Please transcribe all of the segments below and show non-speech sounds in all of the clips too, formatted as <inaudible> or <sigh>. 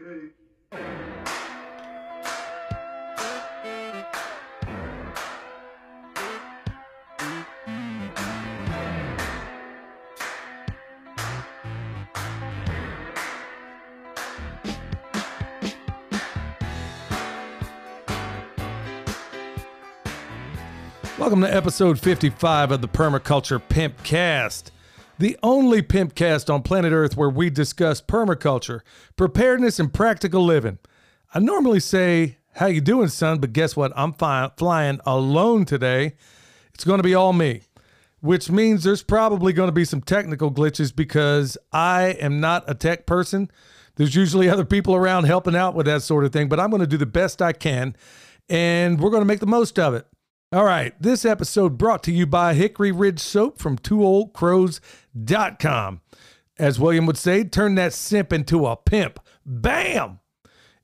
Okay. Welcome to episode 55 of the Permaculture Pimpcast, the only pimpcast on planet Earth where we discuss permaculture, preparedness, and practical living. I normally say, "How you doing, son?" But guess what? I'm fi- flying alone today. It's going to be all me, which means there's probably going to be some technical glitches because I am not a tech person. There's usually other people around helping out with that sort of thing, but I'm going to do the best I can, and we're going to make the most of it. All right, this episode brought to you by Hickory Ridge Soap from twooldcrows.com. As William would say, turn that simp into a pimp. Bam!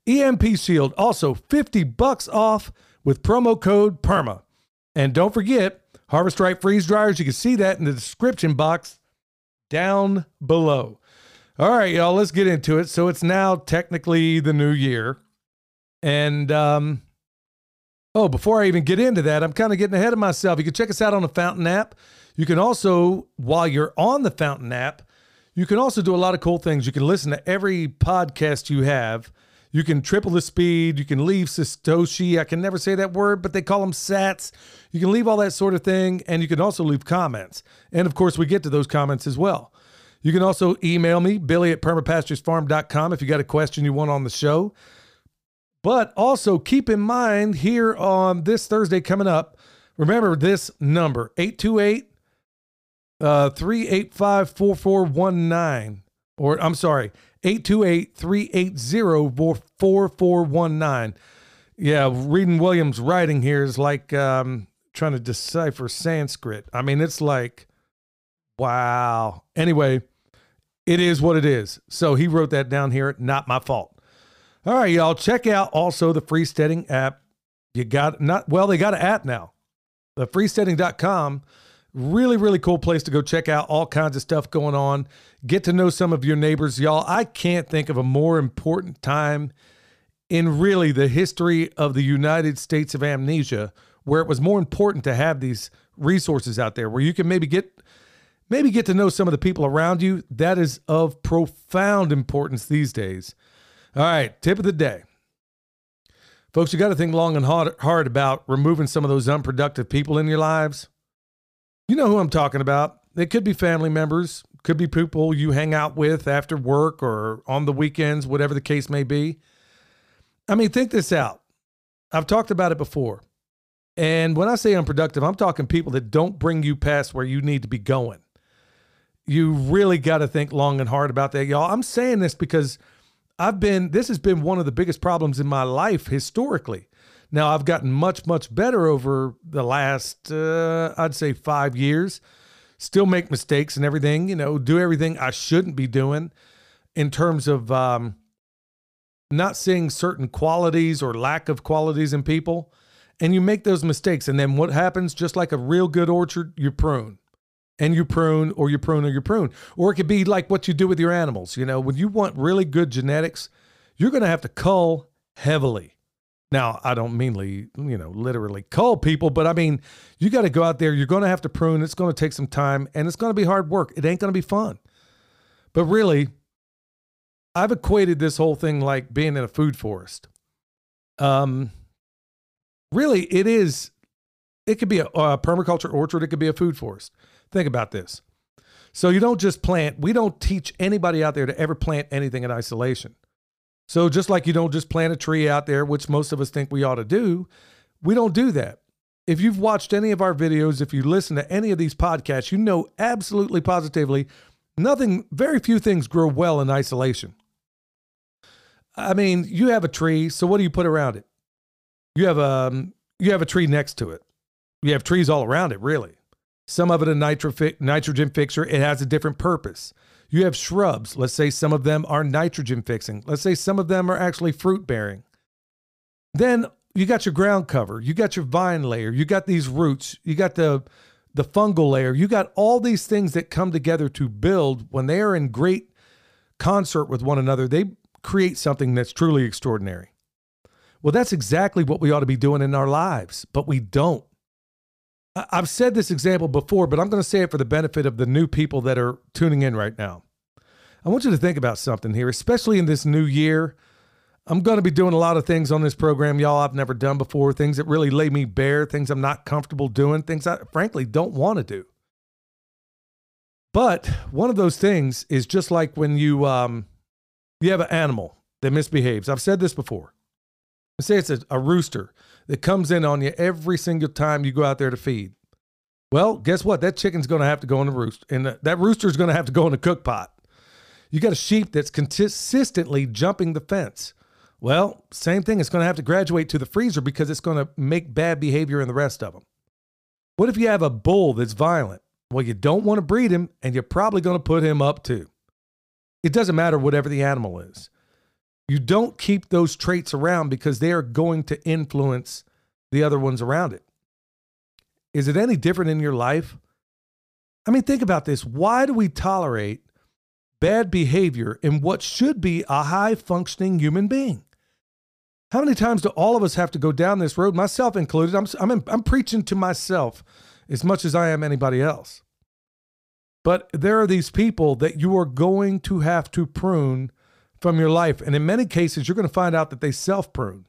EMP Shield, also 50 bucks off with promo code PERMA. And don't forget, Harvest Right freeze dryers. You can see that in the description box down below. All right, y'all, let's get into it. So it's now technically the new year. And um, Oh, before I even get into that, I'm kind of getting ahead of myself. You can check us out on the Fountain app. You can also, while you're on the Fountain app, you can also do a lot of cool things. You can listen to every podcast you have. You can triple the speed. You can leave Satoshi. I can never say that word, but they call them sats. You can leave all that sort of thing. And you can also leave comments. And of course, we get to those comments as well. You can also email me, billy at permapasturesfarm.com, if you got a question you want on the show. But also keep in mind here on this Thursday coming up, remember this number 828 uh 385 4419 or I'm sorry, 828 380 4419. Yeah, reading Williams' writing here is like um trying to decipher Sanskrit. I mean, it's like wow. Anyway, it is what it is. So he wrote that down here, not my fault. All right, y'all. Check out also the freesteading app. You got not well, they got an app now. The freesteading.com. Really, really cool place to go check out all kinds of stuff going on. Get to know some of your neighbors, y'all. I can't think of a more important time in really the history of the United States of amnesia where it was more important to have these resources out there where you can maybe get maybe get to know some of the people around you. That is of profound importance these days. All right, tip of the day. Folks, you got to think long and hard, about removing some of those unproductive people in your lives. You know who I'm talking about. It could be family members, could be people you hang out with after work or on the weekends, whatever the case may be. I mean, think this out. I've talked about it before. And when I say unproductive, I'm talking people that don't bring you past where you need to be going. You really got to think long and hard about that, y'all. I'm saying this because I've been, this has been one of the biggest problems in my life historically. Now, I've gotten much, much better over the last, uh, I'd say, five years. Still make mistakes and everything, you know, do everything I shouldn't be doing in terms of um, not seeing certain qualities or lack of qualities in people. And you make those mistakes. And then what happens? Just like a real good orchard, you prune and you prune or you prune or you prune. Or it could be like what you do with your animals. You know, when you want really good genetics, you're going to have to cull heavily. Now, I don't meanly, you know, literally cull people, but I mean, you got to go out there. You're going to have to prune. It's going to take some time and it's going to be hard work. It ain't going to be fun. But really, I've equated this whole thing like being in a food forest. Um, really, it is, it could be a, a permaculture orchard, it could be a food forest. Think about this. So you don't just plant, we don't teach anybody out there to ever plant anything in isolation. So just like you don't just plant a tree out there, which most of us think we ought to do, we don't do that. If you've watched any of our videos, if you listen to any of these podcasts, you know absolutely positively nothing, very few things grow well in isolation. I mean, you have a tree, so what do you put around it? You have a um, you have a tree next to it. You have trees all around it, really. Some of it a nitro- nitrogen fixer. It has a different purpose. You have shrubs. Let's say some of them are nitrogen fixing. Let's say some of them are actually fruit bearing. Then you got your ground cover. You got your vine layer. You got these roots. You got the the fungal layer. You got all these things that come together to build when they are in great concert with one another. They create something that's truly extraordinary. Well, that's exactly what we ought to be doing in our lives, but we don't. I've said this example before, but I'm going to say it for the benefit of the new people that are tuning in right now. I want you to think about something here, especially in this new year. I'm going to be doing a lot of things on this program, y'all, I've never done before, things that really lay me bare, things I'm not comfortable doing, things I frankly don't want to do. But one of those things is just like when you um, you have an animal that misbehaves. I've said this before. Say it's a, a rooster that comes in on you every single time you go out there to feed. Well, guess what? That chicken's going to have to go in the roost, and that rooster's going to have to go in the cook pot. You got a sheep that's consistently jumping the fence. Well, same thing. It's going to have to graduate to the freezer because it's going to make bad behavior in the rest of them. What if you have a bull that's violent? Well, you don't want to breed him, and you're probably going to put him up too. It doesn't matter whatever the animal is. You don't keep those traits around because they are going to influence the other ones around it. Is it any different in your life? I mean, think about this. Why do we tolerate bad behavior in what should be a high functioning human being? How many times do all of us have to go down this road, myself included? I'm, I'm, I'm preaching to myself as much as I am anybody else. But there are these people that you are going to have to prune from your life. And in many cases, you're going to find out that they self prune.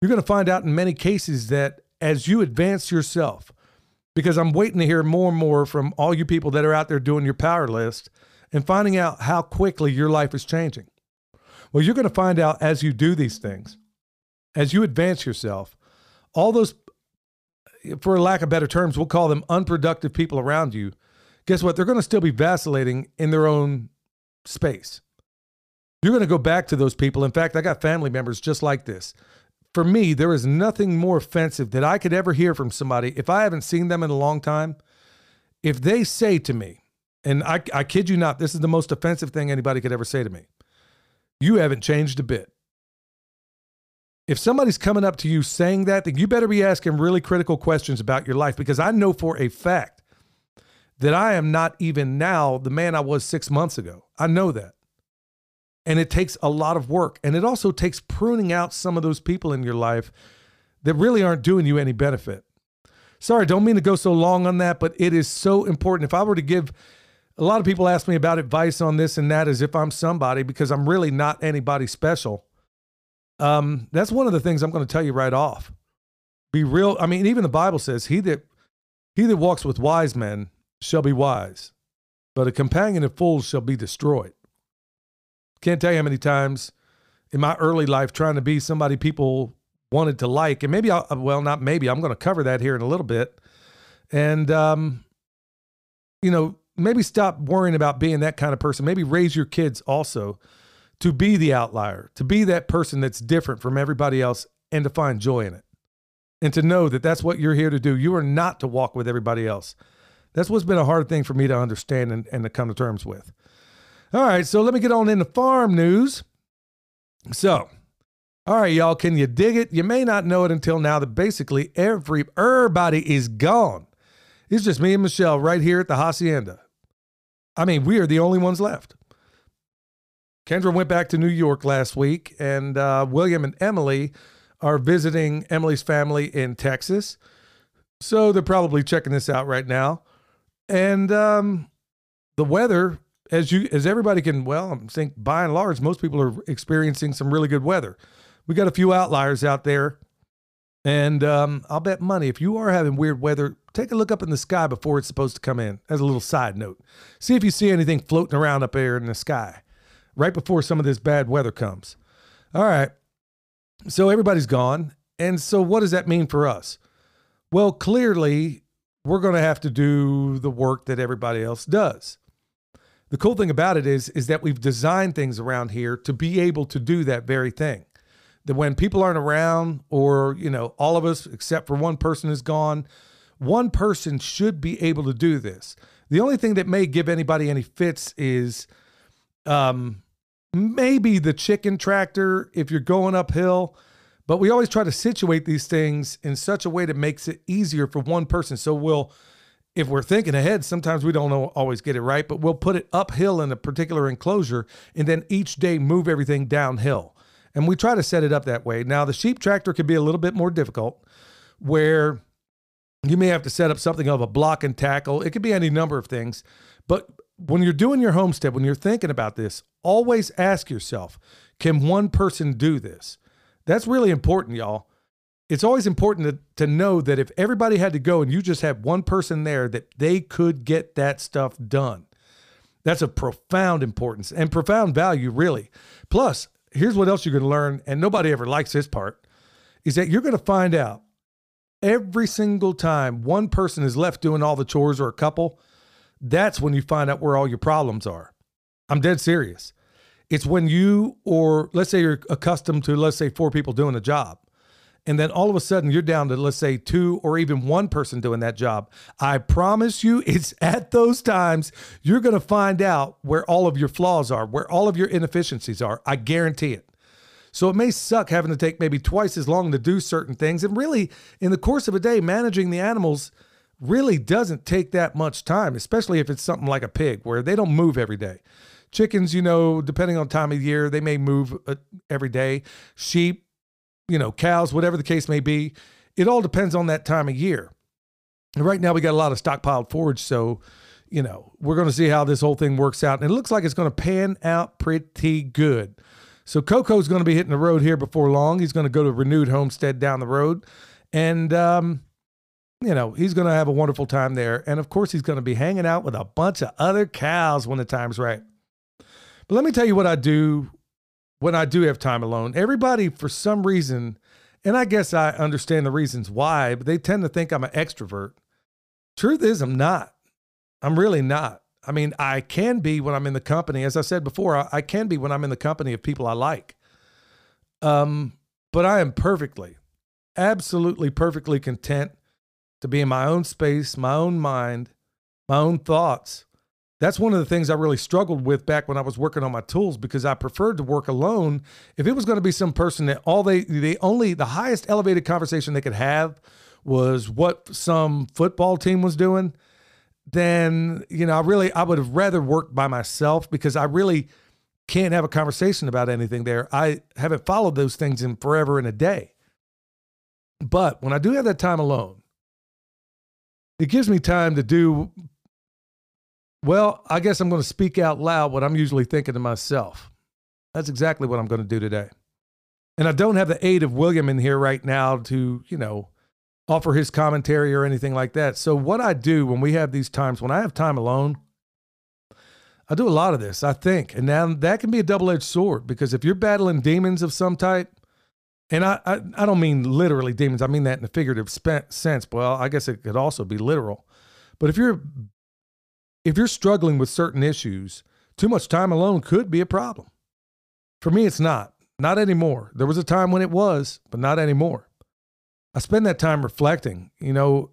You're going to find out in many cases that as you advance yourself, because I'm waiting to hear more and more from all you people that are out there doing your power list and finding out how quickly your life is changing. Well, you're going to find out as you do these things, as you advance yourself, all those, for lack of better terms, we'll call them unproductive people around you. Guess what? They're going to still be vacillating in their own space. You're going to go back to those people. In fact, I got family members just like this. For me, there is nothing more offensive that I could ever hear from somebody if I haven't seen them in a long time. If they say to me, and I, I kid you not, this is the most offensive thing anybody could ever say to me you haven't changed a bit. If somebody's coming up to you saying that, then you better be asking really critical questions about your life because I know for a fact that I am not even now the man I was six months ago. I know that. And it takes a lot of work. And it also takes pruning out some of those people in your life that really aren't doing you any benefit. Sorry, don't mean to go so long on that, but it is so important. If I were to give a lot of people ask me about advice on this and that as if I'm somebody because I'm really not anybody special. Um, that's one of the things I'm going to tell you right off. Be real. I mean, even the Bible says, "He that he that walks with wise men shall be wise, but a companion of fools shall be destroyed." Can't tell you how many times in my early life trying to be somebody people wanted to like, and maybe I'll, well, not maybe, I'm going to cover that here in a little bit. And, um, you know, maybe stop worrying about being that kind of person. Maybe raise your kids also to be the outlier, to be that person that's different from everybody else and to find joy in it. And to know that that's what you're here to do. You are not to walk with everybody else. That's what's been a hard thing for me to understand and, and to come to terms with. All right, so let me get on into farm news. So, all right, y'all, can you dig it? You may not know it until now that basically every everybody is gone. It's just me and Michelle right here at the hacienda. I mean, we are the only ones left. Kendra went back to New York last week, and uh, William and Emily are visiting Emily's family in Texas. So they're probably checking this out right now. And um, the weather as you as everybody can well, I think by and large, most people are experiencing some really good weather. We got a few outliers out there, and um, I'll bet money if you are having weird weather, take a look up in the sky before it's supposed to come in. As a little side note, see if you see anything floating around up there in the sky right before some of this bad weather comes. All right, so everybody's gone, and so what does that mean for us? Well, clearly, we're going to have to do the work that everybody else does the cool thing about it is is that we've designed things around here to be able to do that very thing. That when people aren't around or you know all of us except for one person is gone one person should be able to do this. The only thing that may give anybody any fits is um maybe the chicken tractor if you're going uphill but we always try to situate these things in such a way that makes it easier for one person. So we'll if we're thinking ahead, sometimes we don't always get it right, but we'll put it uphill in a particular enclosure and then each day move everything downhill. And we try to set it up that way. Now, the sheep tractor can be a little bit more difficult where you may have to set up something of a block and tackle. It could be any number of things. But when you're doing your homestead, when you're thinking about this, always ask yourself can one person do this? That's really important, y'all. It's always important to, to know that if everybody had to go and you just had one person there, that they could get that stuff done. That's a profound importance and profound value, really. Plus, here's what else you're going to learn, and nobody ever likes this part, is that you're going to find out every single time one person is left doing all the chores or a couple, that's when you find out where all your problems are. I'm dead serious. It's when you, or let's say you're accustomed to, let's say, four people doing a job. And then all of a sudden you're down to, let's say, two or even one person doing that job. I promise you, <laughs> it's at those times you're going to find out where all of your flaws are, where all of your inefficiencies are. I guarantee it. So it may suck having to take maybe twice as long to do certain things. And really, in the course of a day, managing the animals really doesn't take that much time, especially if it's something like a pig where they don't move every day. Chickens, you know, depending on time of year, they may move uh, every day. Sheep, you know, cows, whatever the case may be, it all depends on that time of year. And right now, we got a lot of stockpiled forage, so you know, we're going to see how this whole thing works out. And it looks like it's going to pan out pretty good. So Coco's going to be hitting the road here before long. He's going to go to Renewed Homestead down the road. And, um, you know, he's going to have a wonderful time there. And of course, he's going to be hanging out with a bunch of other cows when the time's right. But let me tell you what I do when I do have time alone. Everybody, for some reason, and I guess I understand the reasons why, but they tend to think I'm an extrovert. Truth is, I'm not. I'm really not. I mean, I can be when I'm in the company, as I said before, I, I can be when I'm in the company of people I like. Um, but I am perfectly, absolutely perfectly content to be in my own space, my own mind, my own thoughts. That's one of the things I really struggled with back when I was working on my tools because I preferred to work alone. If it was going to be some person that all they, they only, the highest elevated conversation they could have was what some football team was doing then you know I really I would have rather worked by myself because I really can't have a conversation about anything there. I haven't followed those things in forever in a day. But when I do have that time alone, it gives me time to do well, I guess I'm going to speak out loud what I'm usually thinking to myself. That's exactly what I'm going to do today. And I don't have the aid of William in here right now to, you know, offer his commentary or anything like that. So, what I do when we have these times, when I have time alone, I do a lot of this, I think. And now that can be a double edged sword because if you're battling demons of some type, and I, I, I, don't mean literally demons, I mean that in a figurative sense. Well, I guess it could also be literal. But if you're if you're struggling with certain issues, too much time alone could be a problem. For me, it's not. Not anymore. There was a time when it was, but not anymore. I spend that time reflecting, you know,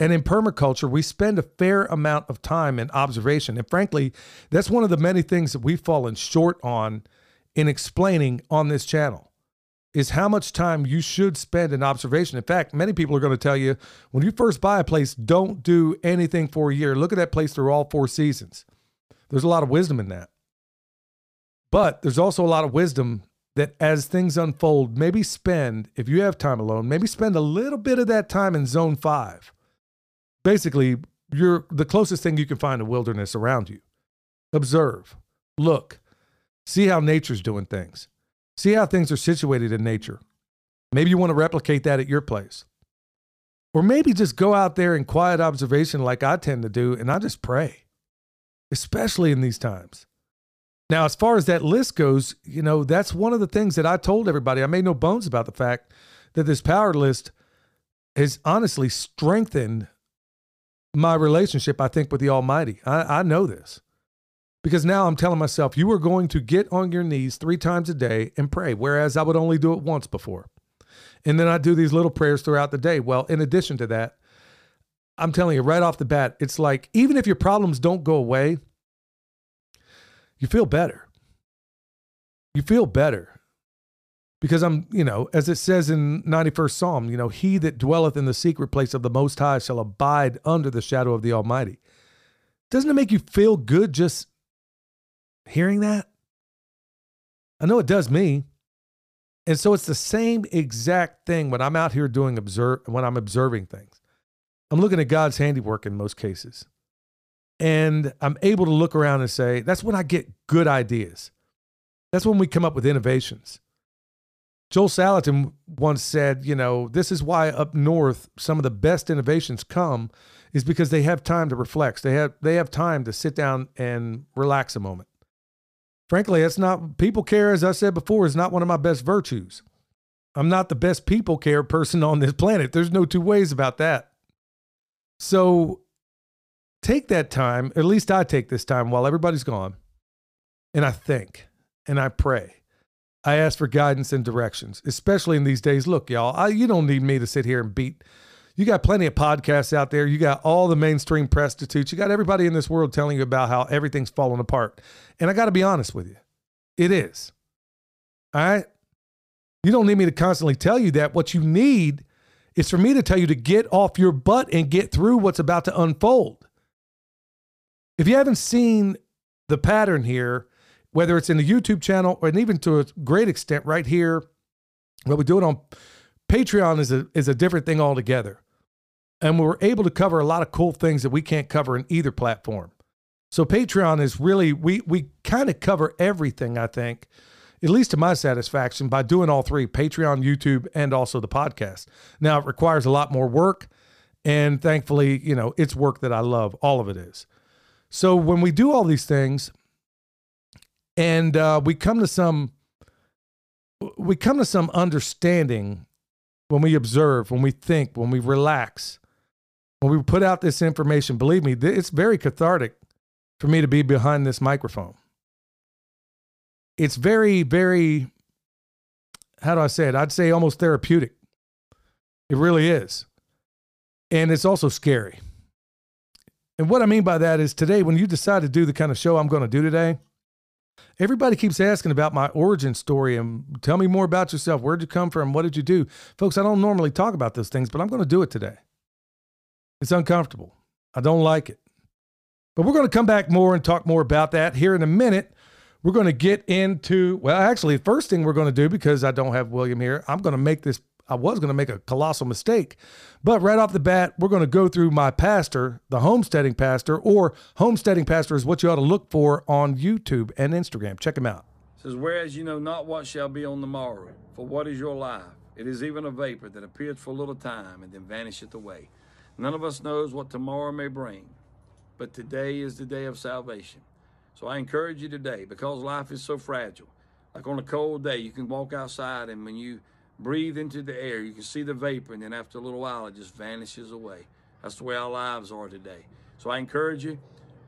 and in permaculture, we spend a fair amount of time in observation. And frankly, that's one of the many things that we've fallen short on in explaining on this channel is how much time you should spend in observation. In fact, many people are going to tell you when you first buy a place, don't do anything for a year. Look at that place through all four seasons. There's a lot of wisdom in that. But there's also a lot of wisdom that as things unfold, maybe spend, if you have time alone, maybe spend a little bit of that time in zone five. Basically, you're the closest thing you can find to wilderness around you. Observe, look, see how nature's doing things, see how things are situated in nature. Maybe you want to replicate that at your place. Or maybe just go out there in quiet observation like I tend to do, and I just pray, especially in these times. Now, as far as that list goes, you know, that's one of the things that I told everybody. I made no bones about the fact that this power list has honestly strengthened my relationship, I think, with the Almighty. I, I know this because now I'm telling myself, you are going to get on your knees three times a day and pray, whereas I would only do it once before. And then I do these little prayers throughout the day. Well, in addition to that, I'm telling you right off the bat, it's like even if your problems don't go away, you feel better. You feel better. Because I'm, you know, as it says in 91st Psalm, you know, he that dwelleth in the secret place of the Most High shall abide under the shadow of the Almighty. Doesn't it make you feel good just hearing that? I know it does me. And so it's the same exact thing when I'm out here doing observe when I'm observing things. I'm looking at God's handiwork in most cases. And I'm able to look around and say, that's when I get good ideas. That's when we come up with innovations. Joel Salatin once said, you know, this is why up north some of the best innovations come is because they have time to reflect. They have they have time to sit down and relax a moment. Frankly, that's not people care as I said before is not one of my best virtues. I'm not the best people care person on this planet. There's no two ways about that. So take that time, at least I take this time while everybody's gone, and I think and I pray I ask for guidance and directions, especially in these days. Look, y'all, I, you don't need me to sit here and beat. You got plenty of podcasts out there. You got all the mainstream prostitutes. You got everybody in this world telling you about how everything's falling apart. And I got to be honest with you, it is. All right. You don't need me to constantly tell you that. What you need is for me to tell you to get off your butt and get through what's about to unfold. If you haven't seen the pattern here, whether it's in the YouTube channel or even to a great extent right here, what we do it on Patreon is a is a different thing altogether. And we're able to cover a lot of cool things that we can't cover in either platform. So Patreon is really we we kind of cover everything, I think, at least to my satisfaction, by doing all three Patreon, YouTube, and also the podcast. Now it requires a lot more work. And thankfully, you know, it's work that I love. All of it is. So when we do all these things, and uh, we come to some we come to some understanding when we observe, when we think, when we relax, when we put out this information. Believe me, it's very cathartic for me to be behind this microphone. It's very, very, how do I say it? I'd say almost therapeutic. It really is. And it's also scary. And what I mean by that is today, when you decide to do the kind of show I'm going to do today, Everybody keeps asking about my origin story and tell me more about yourself. Where'd you come from? What did you do? Folks, I don't normally talk about those things, but I'm going to do it today. It's uncomfortable. I don't like it. But we're going to come back more and talk more about that here in a minute. We're going to get into, well, actually, the first thing we're going to do, because I don't have William here, I'm going to make this I was going to make a colossal mistake. But right off the bat, we're going to go through my pastor, the homesteading pastor, or homesteading pastor is what you ought to look for on YouTube and Instagram. Check him out. It says, Whereas you know not what shall be on the morrow, for what is your life? It is even a vapor that appears for a little time and then vanisheth away. None of us knows what tomorrow may bring, but today is the day of salvation. So I encourage you today, because life is so fragile. Like on a cold day, you can walk outside, and when you breathe into the air. You can see the vapor, and then after a little while, it just vanishes away. That's the way our lives are today. So I encourage you,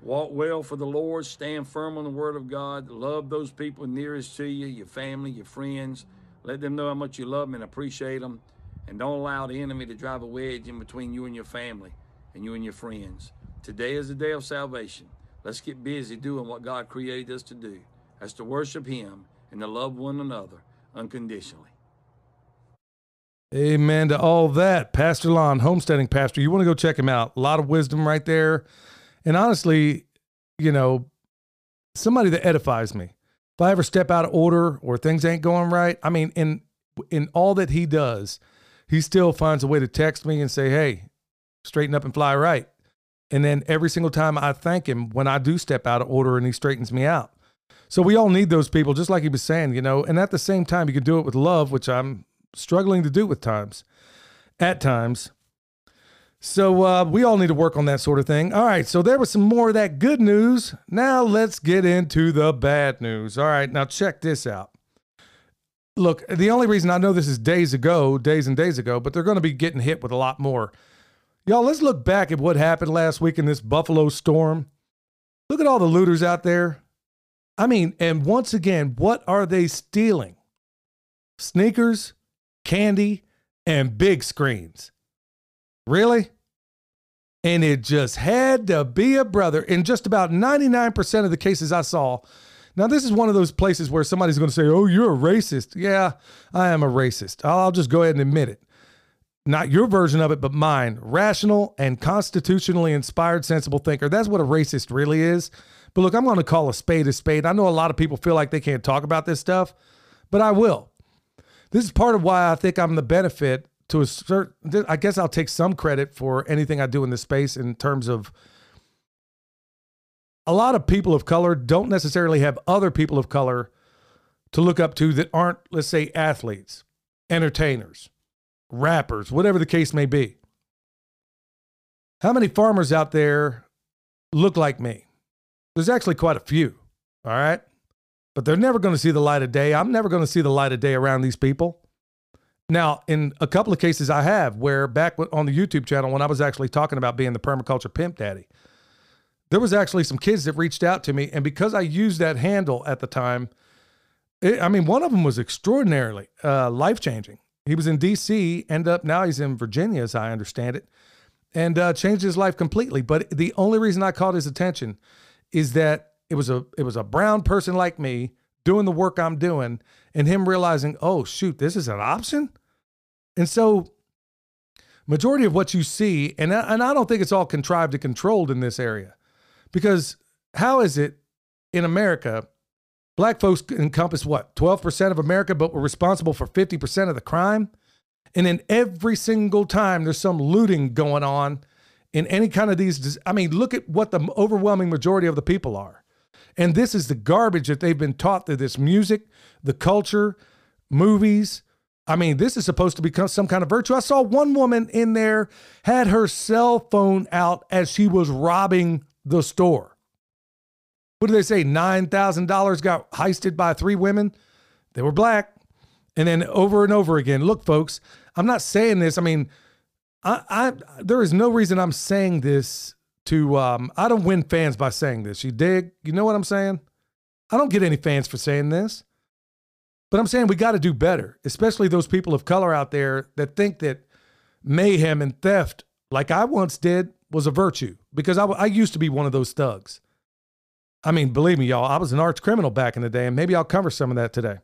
walk well for the Lord, stand firm on the Word of God, love those people nearest to you, your family, your friends. Let them know how much you love them and appreciate them. And don't allow the enemy to drive a wedge in between you and your family and you and your friends. Today is the day of salvation. Let's get busy doing what God created us to do. That's to worship Him and to love one another unconditionally. Amen to all that. Pastor Lon, homesteading pastor. You want to go check him out. A lot of wisdom right there. And honestly, you know, somebody that edifies me. If I ever step out of order or things ain't going right, I mean, in in all that he does, he still finds a way to text me and say, "Hey, straighten up and fly right." And then every single time I thank him when I do step out of order and he straightens me out. So we all need those people, just like he was saying, you know. And at the same time, you can do it with love, which I'm struggling to do with times, at times. So uh, we all need to work on that sort of thing. All right, so there was some more of that good news. Now let's get into the bad news. All right, now check this out. Look, the only reason I know this is days ago, days and days ago, but they're going to be getting hit with a lot more. Y'all, let's look back at what happened last week in this Buffalo storm. Look at all the looters out there. I mean, and once again, what are they stealing? Sneakers, candy, and big screens. Really? And it just had to be a brother. In just about 99% of the cases I saw, Now, this is one of those places where somebody's going to say, Oh, you're a racist. Yeah, I am a racist. I'll just go ahead and admit it. Not your version of it, but mine. Rational and constitutionally inspired, sensible thinker. That's what a racist really is. But look, I'm going to call a spade a spade. I know a lot of people feel like they can't talk about this stuff, but I will. This is part of why I think I'm the benefit to a certain, I guess I'll take some credit for anything I do in this space in terms of a lot of people of color don't necessarily have other people of color to look up to that aren't, let's say, athletes, entertainers, rappers, whatever the case may be. How many farmers out there look like me? There's actually quite a few, all right? But they're never going to see the light of day. I'm never going to see the light of day around these people. Now, in a couple of cases, I have where back on the YouTube channel, when I was actually talking about being the permaculture pimp daddy, there was actually some kids that reached out to me. And because I used that handle at the time, it, I mean, one of them was extraordinarily uh, life changing. He was in DC, end up now he's in Virginia, as I understand it, and uh, changed his life completely. But the only reason I caught his attention is that it was a it was a brown person like me doing the work I'm doing, and him realizing, oh shoot, this is an option. And so, majority of what you see, and I, and I don't think it's all contrived and controlled in this area. Because how is it in America, black folks encompass what, 12% of America, but we're responsible for 50% of the crime? And then every single time there's some looting going on in any kind of these, I mean, look at what the overwhelming majority of the people are. And this is the garbage that they've been taught through this music, the culture, movies. I mean, this is supposed to become some kind of virtue. I saw one woman in there had her cell phone out as she was robbing the store. What do they say? $9,000 got heisted by three women. They were black. And then over and over again, look, folks, I'm not saying this. I mean, I, I there is no reason I'm saying this to um I don't win fans by saying this. You dig? You know what I'm saying? I don't get any fans for saying this. But I'm saying we got to do better, especially those people of color out there that think that mayhem and theft, like I once did, was a virtue because I, I used to be one of those thugs. I mean, believe me, y'all, I was an arch criminal back in the day, and maybe I'll cover some of that today.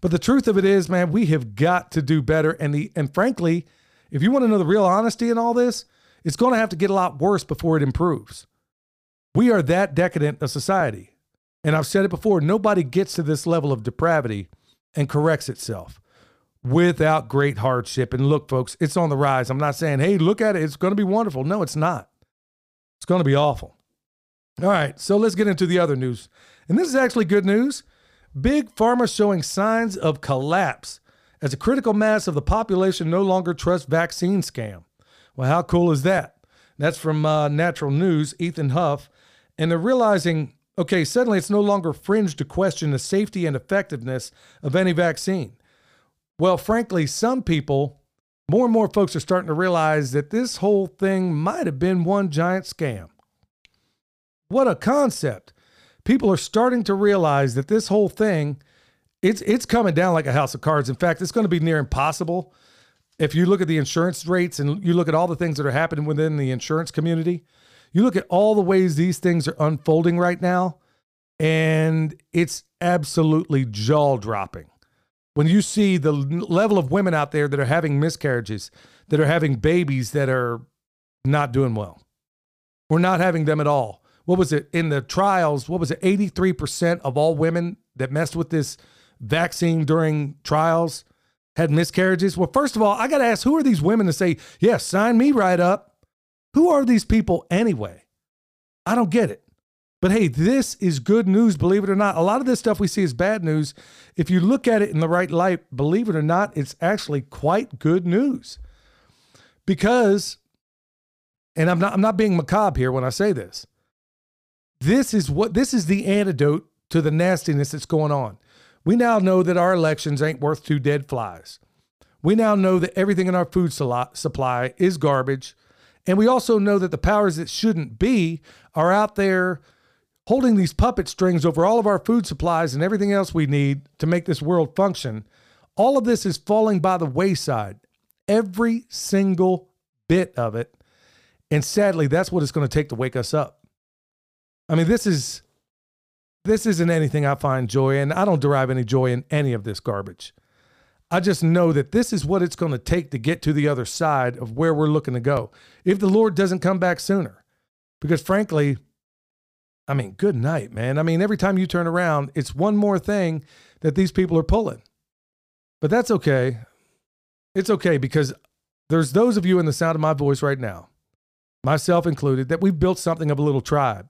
But the truth of it is, man, we have got to do better. And the and frankly, if you want to know the real honesty in all this, it's going to have to get a lot worse before it improves. We are that decadent a society. And I've said it before, nobody gets to this level of depravity and corrects itself without great hardship. And look, folks, it's on the rise. I'm not saying, hey, look at it. It's going to be wonderful. No, it's not. It's going to be awful. All right, so let's get into the other news. And this is actually good news. Big Pharma showing signs of collapse as a critical mass of the population no longer trusts vaccine scam. Well, how cool is that? That's from uh, Natural News, Ethan Huff. And they're realizing, okay, suddenly it's no longer fringe to question the safety and effectiveness of any vaccine. Well, frankly, some people, more and more folks are starting to realize that this whole thing might have been one giant scam. What a concept. People are starting to realize that this whole thing it's it's coming down like a house of cards. In fact, it's going to be near impossible if you look at the insurance rates and you look at all the things that are happening within the insurance community. You look at all the ways these things are unfolding right now, and it's absolutely jaw dropping when you see the level of women out there that are having miscarriages, that are having babies that are not doing well, We're not having them at all. What was it in the trials? What was it? 83% of all women that messed with this vaccine during trials had miscarriages. Well, first of all, I got to ask who are these women to say, yes, yeah, sign me right up? Who are these people anyway? I don't get it. But hey, this is good news, believe it or not. A lot of this stuff we see is bad news. If you look at it in the right light, believe it or not, it's actually quite good news. Because, and I'm not I'm not being macabre here when I say this. This is what this is the antidote to the nastiness that's going on. We now know that our elections ain't worth two dead flies. We now know that everything in our food supply is garbage. And we also know that the powers that shouldn't be are out there holding these puppet strings over all of our food supplies and everything else we need to make this world function, all of this is falling by the wayside. Every single bit of it. And sadly, that's what it's going to take to wake us up. I mean, this is this isn't anything I find joy in. I don't derive any joy in any of this garbage. I just know that this is what it's going to take to get to the other side of where we're looking to go. If the Lord doesn't come back sooner, because frankly, I mean, good night, man. I mean, every time you turn around, it's one more thing that these people are pulling. But that's okay. It's okay because there's those of you in the sound of my voice right now, myself included, that we've built something of a little tribe.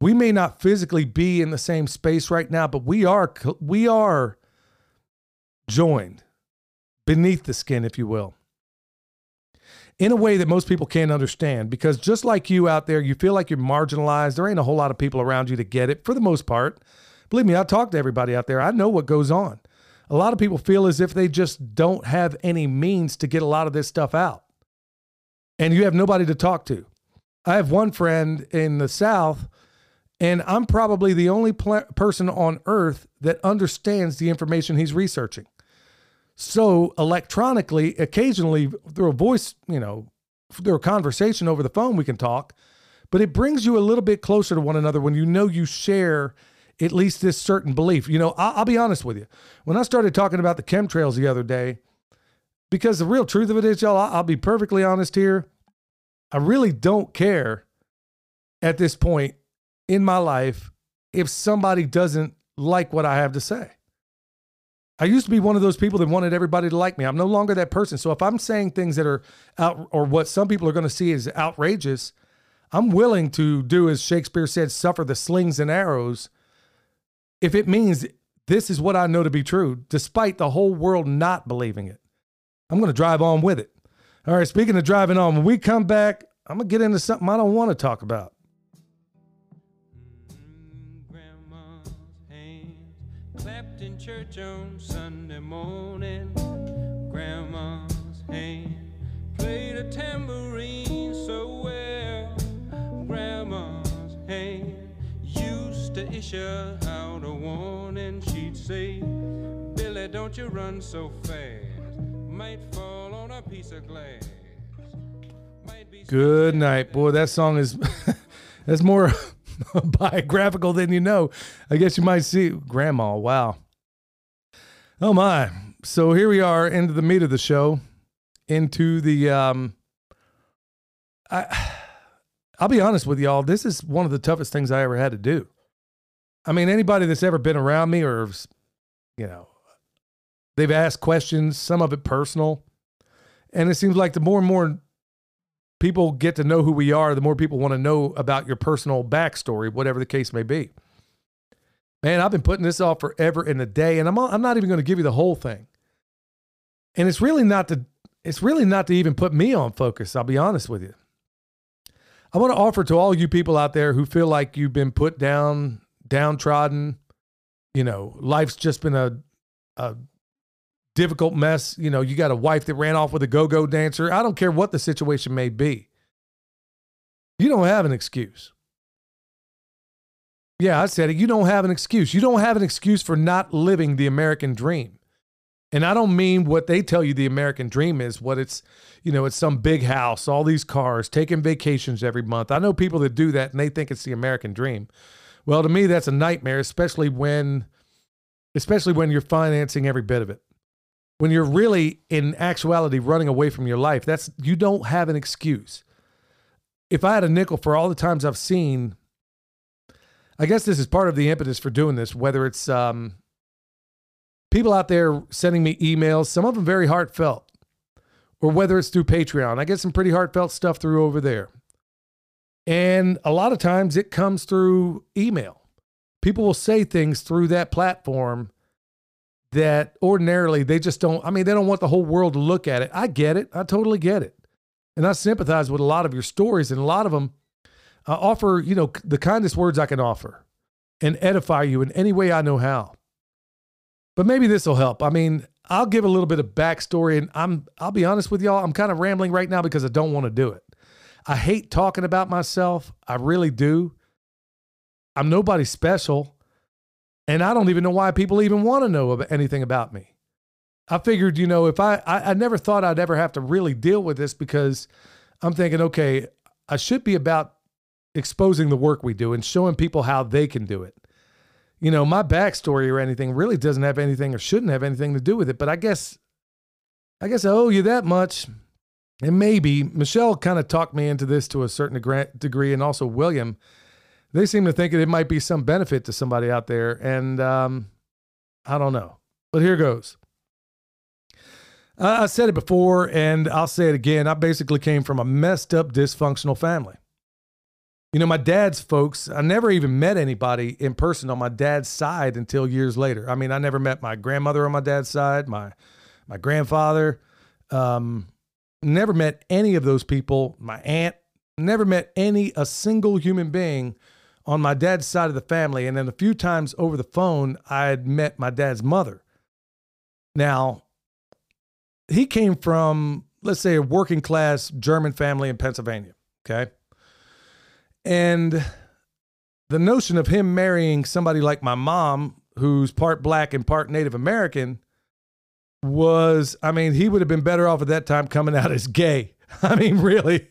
We may not physically be in the same space right now, but we are we are joined beneath the skin, if you will, in a way that most people can't understand. Because just like you out there, you feel like you're marginalized. There ain't a whole lot of people around you to get it for the most part. Believe me, I talk to everybody out there. I know what goes on. A lot of people feel as if they just don't have any means to get a lot of this stuff out. And you have nobody to talk to. I have one friend in the South, and I'm probably the only pl- person on earth that understands the information he's researching. So electronically, occasionally through a voice, you know, through a conversation over the phone, we can talk, but it brings you a little bit closer to one another when you know you share at least this certain belief. You know, I'll, I'll be honest with you. When I started talking about the chemtrails the other day, because the real truth of it is, y'all, I'll be perfectly honest here. I really don't care at this point in my life if somebody doesn't like what I have to say. I used to be one of those people that wanted everybody to like me. I'm no longer that person. So if I'm saying things that are out or what some people are going to see as outrageous, I'm willing to do as Shakespeare said, suffer the slings and arrows if it means this is what I know to be true, despite the whole world not believing it. I'm going to drive on with it. All right, speaking of driving on, when we come back, I'm going to get into something I don't want to talk about. Used out a warning. She'd say, Billy, don't you run so fast. Might fall on a piece of glass. Good night, boy. That song is <laughs> that's more <laughs> biographical than you know. I guess you might see Grandma. Wow. Oh my. So here we are into the meat of the show, into the um I <sighs> I'll be honest with y'all, this is one of the toughest things I ever had to do. I mean, anybody that's ever been around me or you know, they've asked questions, some of it personal. And it seems like the more and more people get to know who we are, the more people want to know about your personal backstory, whatever the case may be. Man, I've been putting this off forever and a day, and I'm I'm not even going to give you the whole thing. And it's really not to it's really not to even put me on focus. I'll be honest with you. I want to offer to all you people out there who feel like you've been put down, downtrodden. You know, life's just been a a difficult mess. You know, you got a wife that ran off with a go-go dancer. I don't care what the situation may be. You don't have an excuse. Yeah, I said it. You don't have an excuse. You don't have an excuse for not living the American dream. And I don't mean what they tell you the American dream is, what it's, you know, it's some big house, all these cars, taking vacations every month. I know people that do that and they think it's the American dream. Well, to me, that's a nightmare, especially when, especially when you're financing every bit of it. When you're really, in actuality, running away from your life, that's, you don't have an excuse. If I had a nickel for all the times I've seen I guess this is part of the impetus for doing this, whether it's um, people out there sending me emails, some of them very heartfelt, or whether it's through Patreon. I get some pretty heartfelt stuff through over there. And a lot of times it comes through email. People will say things through that platform that ordinarily they just don't, I mean, they don't want the whole world to look at it. I get it. I totally get it. And I sympathize with a lot of your stories, and a lot of them I uh, offer, you know, the kindest words I can offer and edify you in any way I know how. But maybe this will help. I mean, I'll give a little bit of backstory and I'm I'll be honest with y'all, I'm kind of rambling right now because I don't want to do it. I hate talking about myself. I really do. I'm nobody special. And I don't even know why people even want to know about anything about me. I figured, you know, if I, I, I never thought I'd ever have to really deal with this because I'm thinking, okay, I should be about exposing the work we do and showing people how they can do it. you know, my backstory or anything really doesn't have anything or shouldn't have anything to do with it. But I guess, I guess I owe you that much. And maybe Michelle kind of talked me into this to a certain degree, and also William. They seem to think it might be some benefit to somebody out there. And um, I don't know. But here goes. I said it before, and I'll say it again. I basically came from a messed up, dysfunctional family. You know, my dad's folks, I never even met anybody in person on my dad's side until years later. I mean, I never met my grandmother on my dad's side, my my grandfather. Um, never met any of those people. My aunt never met any a single human being on my dad's side of the family. And then a few times over the phone, I had met my dad's mother. Now, he came from, let's say, a working class German family in Pennsylvania. Okay. And the notion of him marrying somebody like my mom, who's part black and part Native American, was, I mean, he would have been better off at that time coming out as gay. <laughs> I mean, really.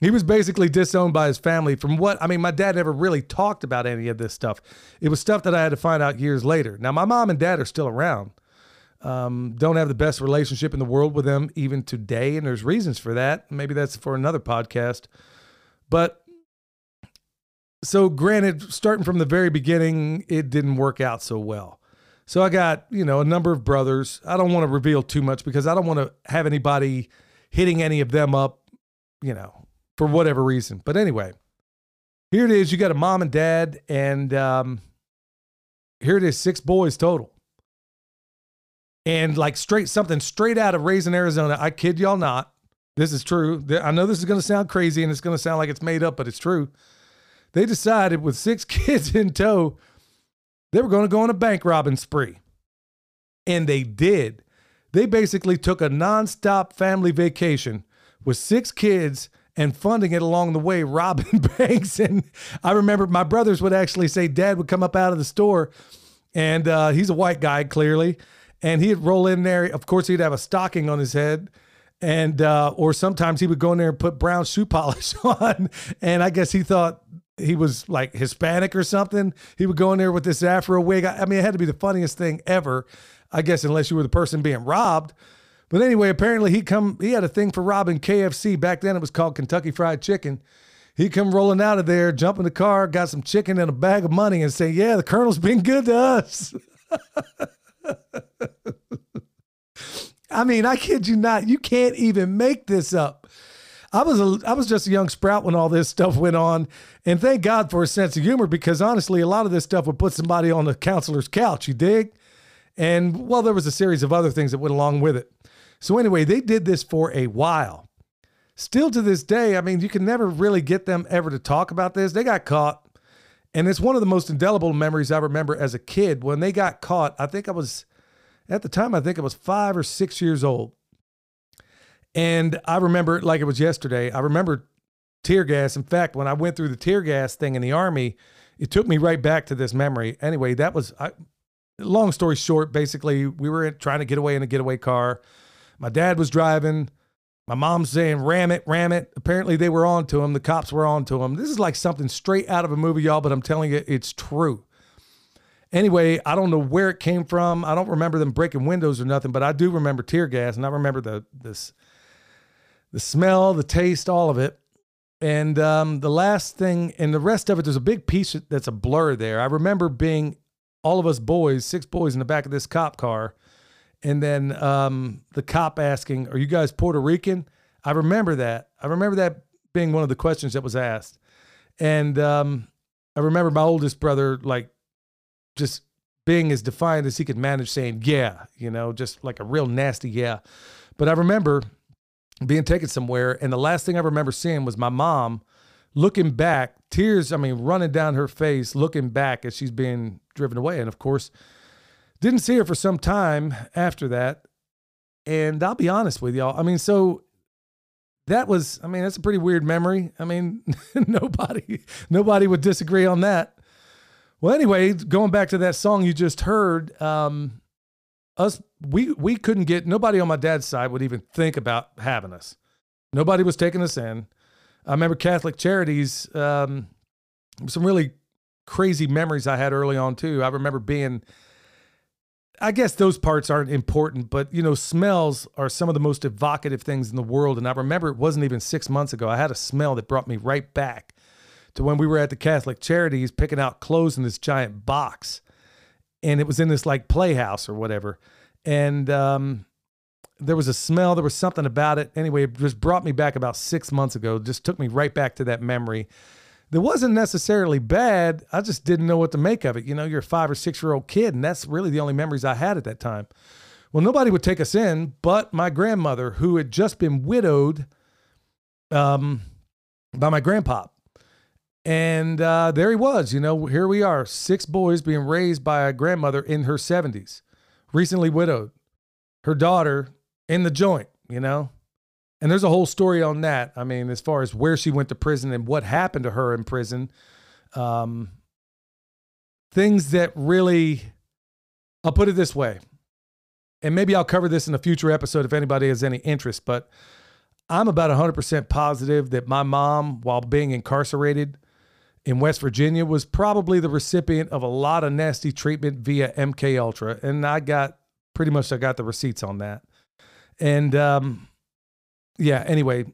He was basically disowned by his family from what, I mean, my dad never really talked about any of this stuff. It was stuff that I had to find out years later. Now, my mom and dad are still around. Um, don't have the best relationship in the world with them even today, and there's reasons for that. Maybe that's for another podcast. But so granted, starting from the very beginning, it didn't work out so well. So I got, you know, a number of brothers. I don't want to reveal too much because I don't want to have anybody hitting any of them up, you know, for whatever reason. But anyway, here it is. You got a mom and dad, and um, here it is six boys total. And like straight something straight out of Raising Arizona. I kid y'all not. This is true. I know this is going to sound crazy and it's going to sound like it's made up, but it's true they decided with six <laughs> kids in tow, they were going to go on a bank robbing spree. And they did. They basically took a nonstop family vacation with six kids and funding it along the way, <laughs> robbing banks. And I remember my brothers would actually say, Dad would come up out of the store, and uh, he's a white guy, clearly. And he'd roll in there. Of course, he'd have a stocking on his head and uh, or sometimes he would go in there and put brown shoe polish <laughs> on and i guess he thought he was like Hispanic or something. He would go in there with this afro wig. I, I mean, it had to be the funniest thing ever. I guess unless you were the person being robbed. But anyway, apparently he come he had a thing for robbing KFC. Back then it was called Kentucky Fried Chicken. He come rolling out of there, jump in the car, got some chicken and a bag of money, and say, "Yeah, the Colonel's been good to us." <laughs> I mean, I kid you not. You can't even make this up. I was a, I was just a young sprout when all this stuff went on, and thank God for a sense of humor because honestly, a lot of this stuff would put somebody on the counselor's couch. You dig? And well, there was a series of other things that went along with it. So anyway, they did this for a while. Still to this day, I mean, you can never really get them ever to talk about this. They got caught, and it's one of the most indelible memories I remember as a kid when they got caught. I think I was at the time, I think I was five or six years old. And I remember like it was yesterday. I remember tear gas. In fact, when I went through the tear gas thing in the army, it took me right back to this memory. Anyway, that was I, long story short. Basically, we were trying to get away in a getaway car. My dad was driving. My mom's saying, ram it, ram it. Apparently, they were on to him. The cops were on to him. This is like something straight out of a movie, y'all, but I'm telling you, it's true. Anyway, I don't know where it came from. I don't remember them breaking windows or nothing, but I do remember tear gas, and I remember the this the smell, the taste, all of it. And um, the last thing, and the rest of it, there's a big piece that's a blur there. I remember being all of us boys, six boys in the back of this cop car, and then um, the cop asking, "Are you guys Puerto Rican?" I remember that. I remember that being one of the questions that was asked, and um, I remember my oldest brother like just being as defiant as he could manage, saying "Yeah," you know, just like a real nasty "Yeah." But I remember being taken somewhere. And the last thing I remember seeing was my mom looking back, tears, I mean, running down her face, looking back as she's being driven away. And of course, didn't see her for some time after that. And I'll be honest with y'all. I mean, so that was, I mean, that's a pretty weird memory. I mean, <laughs> nobody, nobody would disagree on that. Well, anyway, going back to that song you just heard, um, us we we couldn't get nobody on my dad's side would even think about having us. Nobody was taking us in. I remember Catholic Charities, um, some really crazy memories I had early on too. I remember being I guess those parts aren't important, but you know, smells are some of the most evocative things in the world. And I remember it wasn't even six months ago. I had a smell that brought me right back to when we were at the Catholic Charities picking out clothes in this giant box. And it was in this like playhouse or whatever. And um, there was a smell, there was something about it. Anyway, it just brought me back about six months ago, just took me right back to that memory that wasn't necessarily bad. I just didn't know what to make of it. You know, you're a five or six year old kid, and that's really the only memories I had at that time. Well, nobody would take us in but my grandmother, who had just been widowed um, by my grandpa. And uh, there he was, you know, here we are, six boys being raised by a grandmother in her 70s, recently widowed. Her daughter in the joint, you know, and there's a whole story on that. I mean, as far as where she went to prison and what happened to her in prison, um, things that really, I'll put it this way, and maybe I'll cover this in a future episode if anybody has any interest, but I'm about 100% positive that my mom, while being incarcerated in West Virginia, was probably the recipient of a lot of nasty treatment via MK Ultra, and I got pretty much I got the receipts on that. And um, yeah, anyway,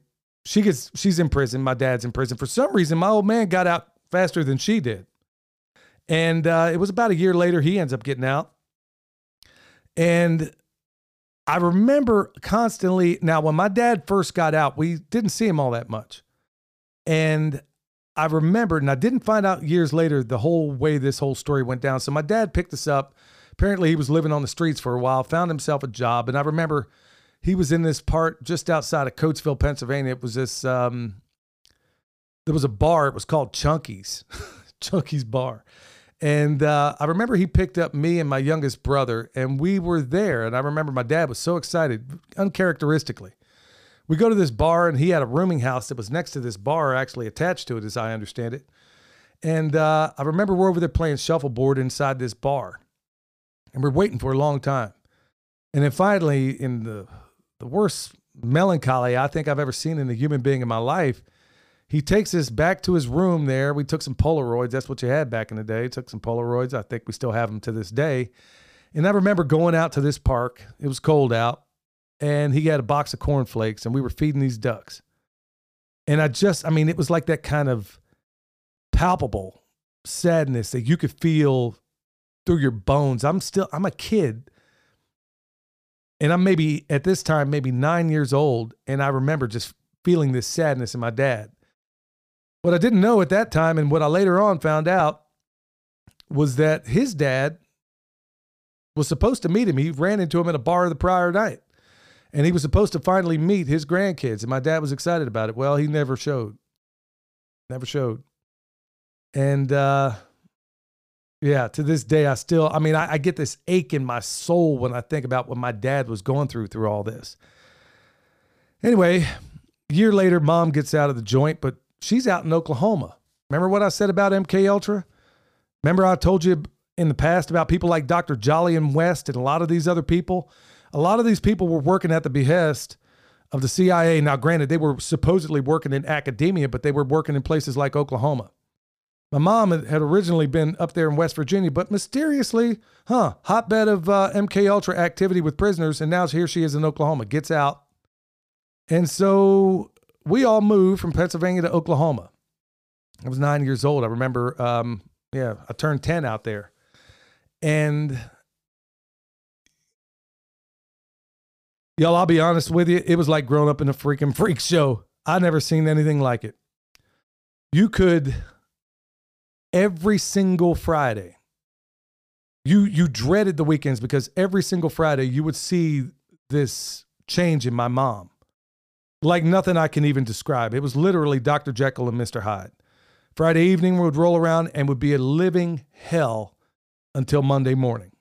she gets she's in prison. My dad's in prison. For some reason, my old man got out faster than she did. And uh, it was about a year later he ends up getting out. And I remember constantly now when my dad first got out, we didn't see him all that much. And I remembered, and I didn't find out years later the whole way this whole story went down. So my dad picked us up. Apparently, he was living on the streets for a while, found himself a job. And I remember he was in this part just outside of Coatesville, Pennsylvania. It was this, um, there was a bar. It was called Chunky's, <laughs> Chunky's Bar. And uh, I remember he picked up me and my youngest brother, and we were there. And I remember my dad was so excited, uncharacteristically. We go to this bar, and he had a rooming house that was next to this bar, actually attached to it, as I understand it. And uh, I remember we're over there playing shuffleboard inside this bar, and we're waiting for a long time. And then finally, in the the worst melancholy I think I've ever seen in a human being in my life. He takes us back to his room there. We took some Polaroids. That's what you had back in the day. Took some Polaroids. I think we still have them to this day. And I remember going out to this park. It was cold out. And he had a box of cornflakes and we were feeding these ducks. And I just, I mean, it was like that kind of palpable sadness that you could feel through your bones. I'm still, I'm a kid and I'm maybe at this time, maybe nine years old. And I remember just feeling this sadness in my dad. What I didn't know at that time, and what I later on found out, was that his dad was supposed to meet him. He ran into him at a bar the prior night. And he was supposed to finally meet his grandkids. And my dad was excited about it. Well, he never showed. Never showed. And uh, yeah, to this day, I still, I mean, I, I, get this ache in my soul when I think about what my dad was going through through all this. Anyway, a year later, mom gets out of the joint, but she's out in Oklahoma. Remember what I said about MK Ultra? Remember I told you in the past about people like Dr. Jolyon West and a lot of these other people? A lot of these people were working at the behest of the CIA. Now, granted, they were supposedly working in academia, but they were working in places like Oklahoma. My mom had originally been up there in West Virginia, but mysteriously, huh, hotbed of uh, MK Ultra activity with prisoners, and now here she is in Oklahoma. Gets out, and so we all moved from Pennsylvania to Oklahoma. I was nine years old. I remember, um, yeah, I turned ten out there, and y'all, I'll be honest with you, it was like growing up in a freaking freak show. I never seen anything like it. You could every single Friday. You you dreaded the weekends because every single Friday you would see this change in my mom. Like nothing I can even describe. It was literally Dr. Jekyll and Mr. Hyde. Friday evening would roll around and would be a living hell until Monday morning.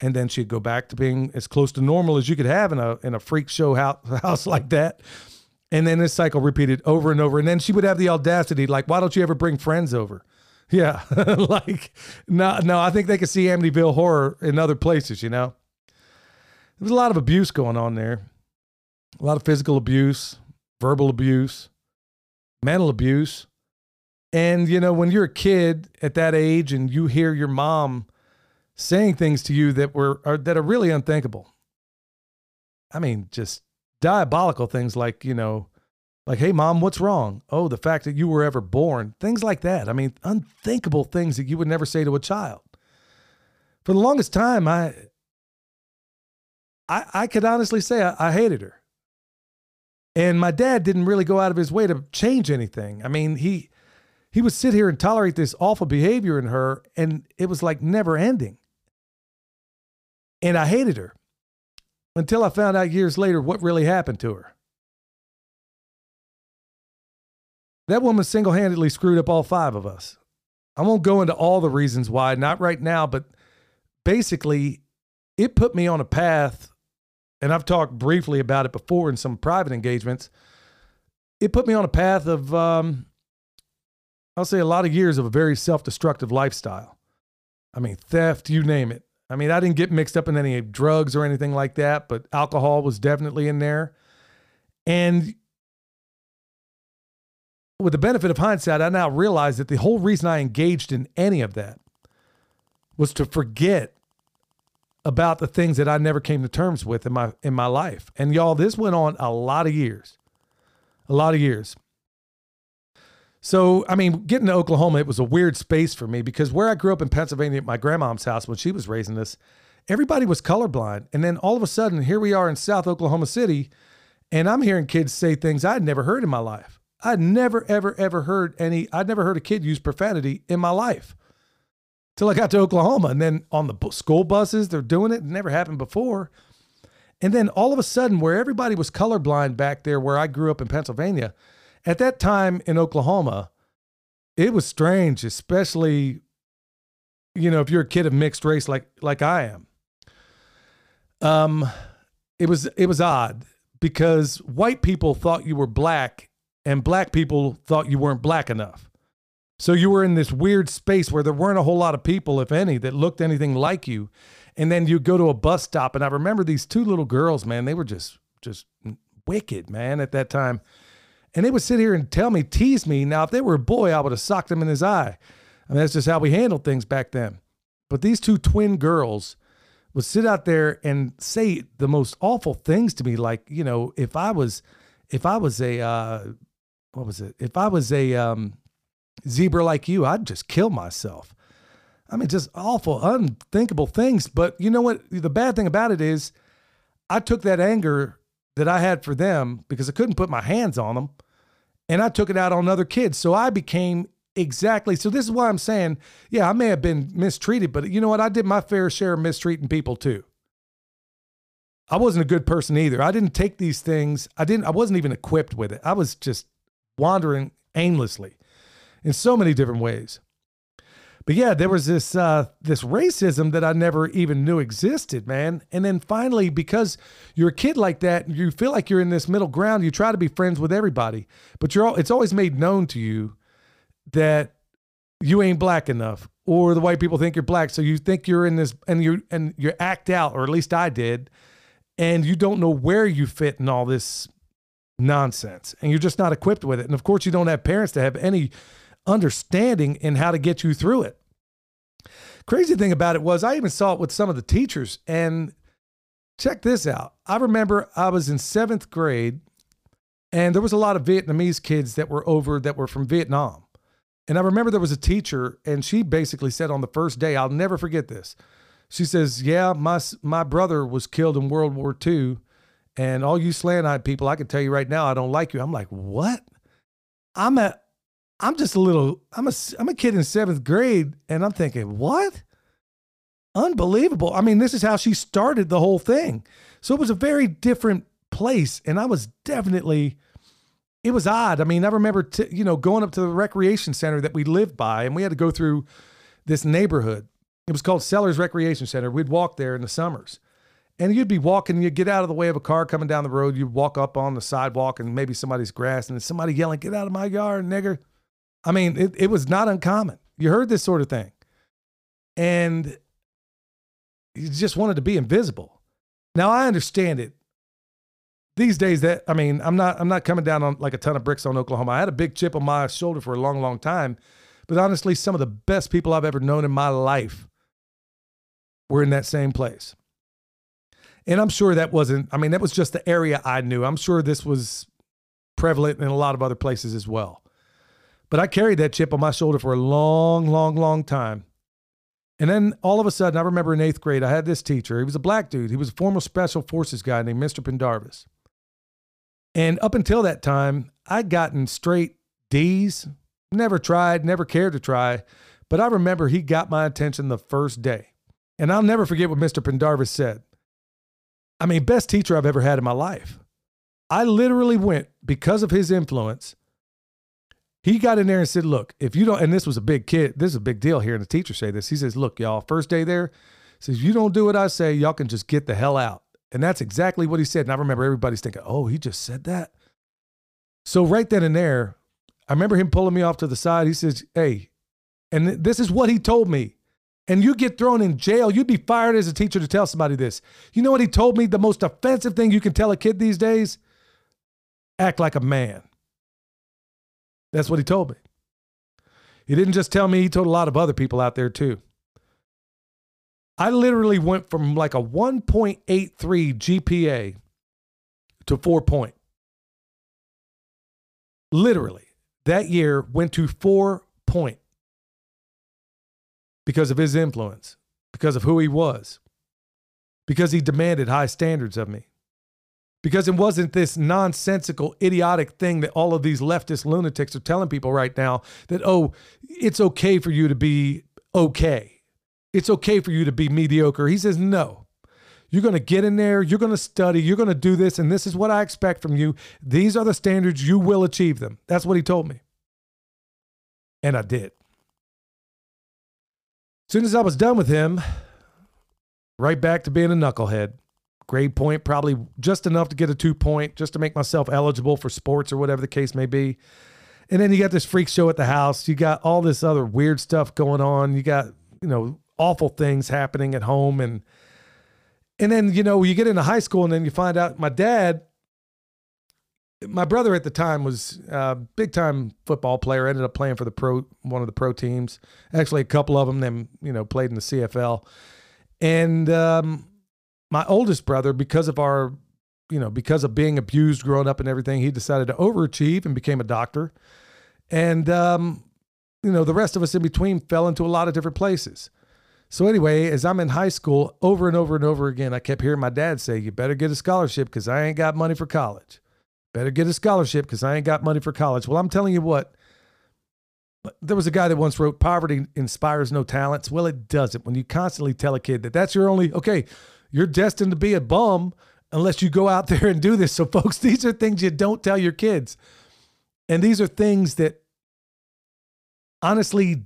And then she'd go back to being as close to normal as you could have in a in a freak show house, <laughs> house like that. And then this cycle repeated over and over. And then she would have the audacity, like, why don't you ever bring friends over? <laughs> Yeah, <laughs> like no, no. I think they could see Amityville horror in other places. You know, there's a lot of abuse going on there, a lot of physical abuse, verbal abuse, mental abuse. And, you know, when you're a kid at that age and you hear your mom saying things to you that were, are, that are really unthinkable. I mean, just diabolical things like, you know, like, hey, mom, what's wrong? Oh, the fact that you were ever born. Things like that. I mean, unthinkable things that you would never say to a child. For the longest time, I, I, I could honestly say I, I hated her. And my dad didn't really go out of his way to change anything. I mean, he he would sit here and tolerate this awful behavior in her, and it was like never ending. And I hated her until I found out years later what really happened to her. That woman single handedly screwed up all five of us. I won't go into all the reasons why, not right now, but basically, it put me on a path, and I've talked briefly about it before in some private engagements. It put me on a path of, um, I'll say, a lot of years of a very self destructive lifestyle. I mean, theft, you name it. I mean, I didn't get mixed up in any drugs or anything like that, but alcohol was definitely in there. And with the benefit of hindsight, I now realize that the whole reason I engaged in any of that was to forget about the things that I never came to terms with in my in my life. And y'all, this went on a lot of years. A lot of years. So, I mean, getting to Oklahoma, it was a weird space for me because where I grew up in Pennsylvania at my grandmom's house when she was raising us, everybody was colorblind. And then all of a sudden, here we are in South Oklahoma City, and I'm hearing kids say things I'd never heard in my life. I'd never, ever, ever heard any, I'd never heard a kid use profanity in my life till I got to Oklahoma. And then on the school buses, they're doing it. It never happened before. And then all of a sudden, where everybody was colorblind back there, where I grew up in Pennsylvania, at that time in Oklahoma, it was strange, especially, you know, if you're a kid of mixed race like like I am. Um, it was it was odd because white people thought you were black and black people thought you weren't black enough. So you were in this weird space where there weren't a whole lot of people, if any, that looked anything like you. And then you go to a bus stop, and I remember these two little girls, man. They were just just wicked, man, at that time. And they would sit here and tell me, tease me. Now, if they were a boy, I would have socked him in his eye. I mean, that's just how we handled things back then. But these two twin girls would sit out there and say the most awful things to me, like, you know, if I was, if I was a, uh, what was it? If I was a um, zebra like you, I'd just kill myself. I mean, just awful, unthinkable things. But you know what? The bad thing about it is, I took that anger that I had for them because I couldn't put my hands on them, and I took it out on other kids. So I became exactly. So this is why I'm saying, yeah, I may have been mistreated, but you know what? I did my fair share of mistreating people too. I wasn't a good person either. I didn't take these things. I didn't. I wasn't even equipped with it. I was just wandering aimlessly in so many different ways. But yeah, there was this uh, this racism that I never even knew existed, man. And then finally, because you're a kid like that, you feel like you're in this middle ground. You try to be friends with everybody, but you're all, it's always made known to you that you ain't black enough, or the white people think you're black, so you think you're in this, and you and you act out, or at least I did, and you don't know where you fit in all this nonsense, and you're just not equipped with it. And of course, you don't have parents to have any understanding in how to get you through it. Crazy thing about it was, I even saw it with some of the teachers. And check this out. I remember I was in seventh grade, and there was a lot of Vietnamese kids that were over that were from Vietnam. And I remember there was a teacher, and she basically said on the first day, I'll never forget this. She says, Yeah, my, my brother was killed in World War II. And all you slant eyed people, I can tell you right now, I don't like you. I'm like, What? I'm at I'm just a little, I'm a, I'm a kid in seventh grade and I'm thinking, what? Unbelievable. I mean, this is how she started the whole thing. So it was a very different place. And I was definitely, it was odd. I mean, I remember, t- you know, going up to the recreation center that we lived by and we had to go through this neighborhood. It was called Sellers Recreation Center. We'd walk there in the summers. And you'd be walking, you'd get out of the way of a car coming down the road. You'd walk up on the sidewalk and maybe somebody's grass and somebody yelling, Get out of my yard, nigger. I mean, it, it was not uncommon. You heard this sort of thing. And you just wanted to be invisible. Now, I understand it. these days that I mean, I'm not I'm not coming down on like a ton of bricks on Oklahoma. I had a big chip on my shoulder for a long, long time. But honestly, some of the best people I've ever known in my life were in that same place. And I'm sure that wasn't, I mean, that was just the area I knew. I'm sure this was prevalent in a lot of other places as well. But I carried that chip on my shoulder for a long, long, long time. And then all of a sudden, I remember in eighth grade, I had this teacher. He was a black dude. He was a former special forces guy named Mr. Pendarvis. And up until that time, I'd gotten straight D's, never tried, never cared to try. But I remember he got my attention the first day. And I'll never forget what Mr. Pendarvis said. I mean, best teacher I've ever had in my life. I literally went because of his influence. He got in there and said, Look, if you don't, and this was a big kid, this is a big deal here. hearing the teacher say this. He says, Look, y'all, first day there, says, You don't do what I say, y'all can just get the hell out. And that's exactly what he said. And I remember everybody's thinking, oh, he just said that. So right then and there, I remember him pulling me off to the side. He says, hey, and this is what he told me. And you get thrown in jail. You'd be fired as a teacher to tell somebody this. You know what he told me? The most offensive thing you can tell a kid these days? Act like a man. That's what he told me. He didn't just tell me, he told a lot of other people out there too. I literally went from like a 1.83 GPA to four point. Literally, that year went to four point because of his influence, because of who he was, because he demanded high standards of me. Because it wasn't this nonsensical, idiotic thing that all of these leftist lunatics are telling people right now that, oh, it's okay for you to be okay it's okay for you to be mediocre. He says, no. You're going to get in there, you're going to study, you're going to do this, and this is what I expect from you. These are the standards, you will achieve them. That's what he told me. And I did. As soon as I was done with him, right back to being a knucklehead. Grade point, probably just enough to get a two point, just to make myself eligible for sports or whatever the case may be. And then you got this freak show at the house. You got all this other weird stuff going on. You got, you know, awful things happening at home and and then you know you get into high school and then you find out my dad my brother at the time was a big time football player ended up playing for the pro one of the pro teams actually a couple of them then you know played in the cfl and um, my oldest brother because of our you know because of being abused growing up and everything he decided to overachieve and became a doctor and um, you know the rest of us in between fell into a lot of different places so anyway, as I'm in high school, over and over and over again, I kept hearing my dad say, "You better get a scholarship because I ain't got money for college. Better get a scholarship because I ain't got money for college." Well, I'm telling you what. There was a guy that once wrote, "Poverty inspires no talents." Well, it doesn't. When you constantly tell a kid that that's your only okay, you're destined to be a bum unless you go out <laughs> there and do this. So, folks, these are things you don't tell your kids, and these are things that honestly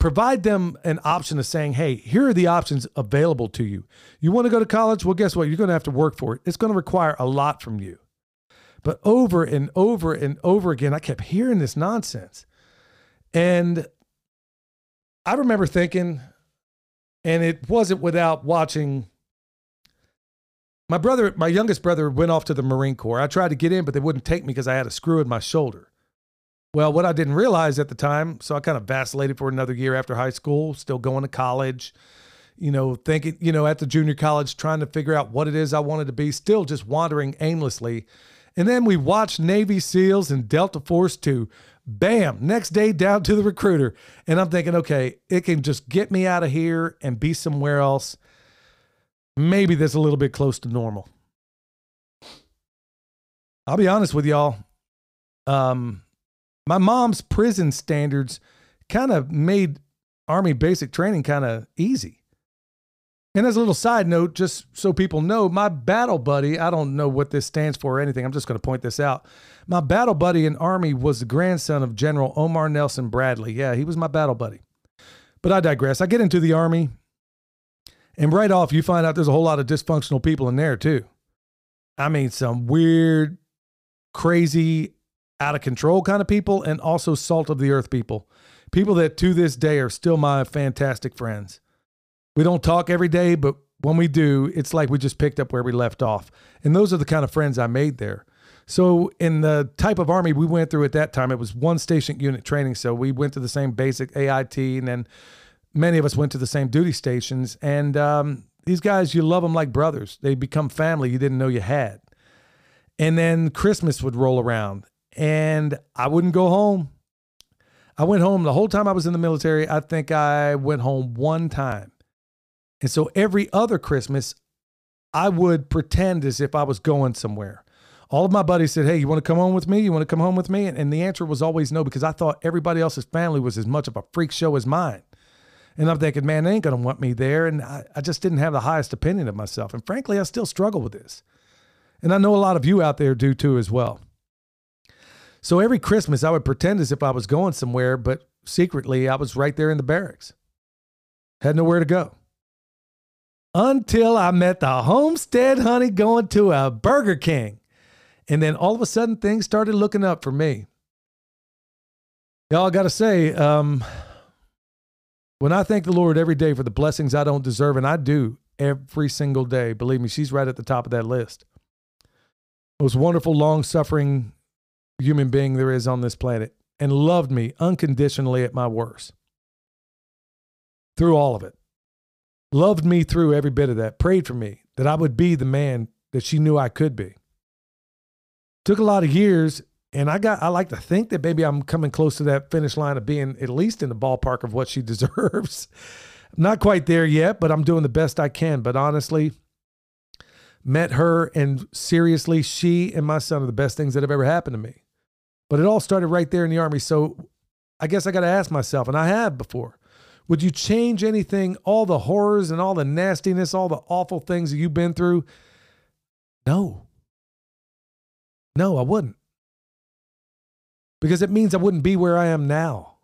provide them an option of saying, hey, here are the options available to you. You want to go to college? Well, guess what? You're going to have to work for it. It's going to require a lot from you. But over and over and over again, I kept hearing this nonsense. And I remember thinking, and it wasn't without watching. My brother, my youngest brother, went off to the Marine Corps. I tried to get in, but they wouldn't take me because I had a screw in my shoulder. Well, what I didn't realize at the time, so I kind of vacillated for another year after high school, still going to college, you know, thinking, you know, at the junior college, trying to figure out what it is I wanted to be, still just wandering aimlessly. And then we watched Navy SEALs and Delta Force 2. Bam, next day down to the recruiter. And I'm thinking, okay, it can just get me out of here and be somewhere else. Maybe that's a little bit close to normal. I'll be honest with y'all. Um, my mom's prison standards kind of made Army basic training kind of easy. And as a little side note, just so people know, my battle buddy, I don't know what this stands for or anything. I'm just going to point this out. My battle buddy in Army was the grandson of General Omar Nelson Bradley. Yeah, he was my battle buddy. But I digress. I get into the Army, and right off, you find out there's a whole lot of dysfunctional people in there, too. I mean, some weird, crazy, out of control kind of people and also salt of the earth people. People that to this day are still my fantastic friends. We don't talk every day, but when we do, it's like we just picked up where we left off. And those are the kind of friends I made there. So, in the type of army we went through at that time, it was one station unit training. So, we went to the same basic AIT, and then many of us went to the same duty stations. And um, these guys, you love them like brothers. They become family you didn't know you had. And then Christmas would roll around, and I wouldn't go home. I went home the whole time I was in the military. I think I went home one time. And so every other Christmas, I would pretend as if I was going somewhere all of my buddies said, Hey, you want to come home with me? You want to come home with me? And, and the answer was always no, because I thought everybody else's family was as much of a freak show as mine. And I'm thinking, man, they ain't going to want me there. And I, I just didn't have the highest opinion of myself. And frankly, I still struggle with this. And I know a lot of you out there do too as well. So every Christmas, I would pretend as if I was going somewhere, but secretly, I was right there in the barracks. Had nowhere to go. Until I met the homestead honey going to a Burger King. And then all of a sudden, things started looking up for me. Y'all, got to say, um, when I thank the Lord every day for the blessings I don't deserve, and I do every single day, believe me, she's right at the top of that list. Most wonderful, long suffering human being there is on this planet, and loved me unconditionally at my worst. Through all of it. Loved me through every bit of that, prayed for me that I would be the man that she knew I could be. Took a lot of years, and I got I like to think that maybe I'm coming close to that finish line of being at least in the ballpark of what she <laughs> deserves. not quite there yet, but I'm doing the best I can. But honestly, met her and seriously, she and my son are the best things that have ever happened to me. But it all started right there in the army. So I guess I got to ask myself, and I have before, would you change anything, all the horrors and all the nastiness, all the awful things that you've been through? No. No, I wouldn't. Because it means I wouldn't be where I am now.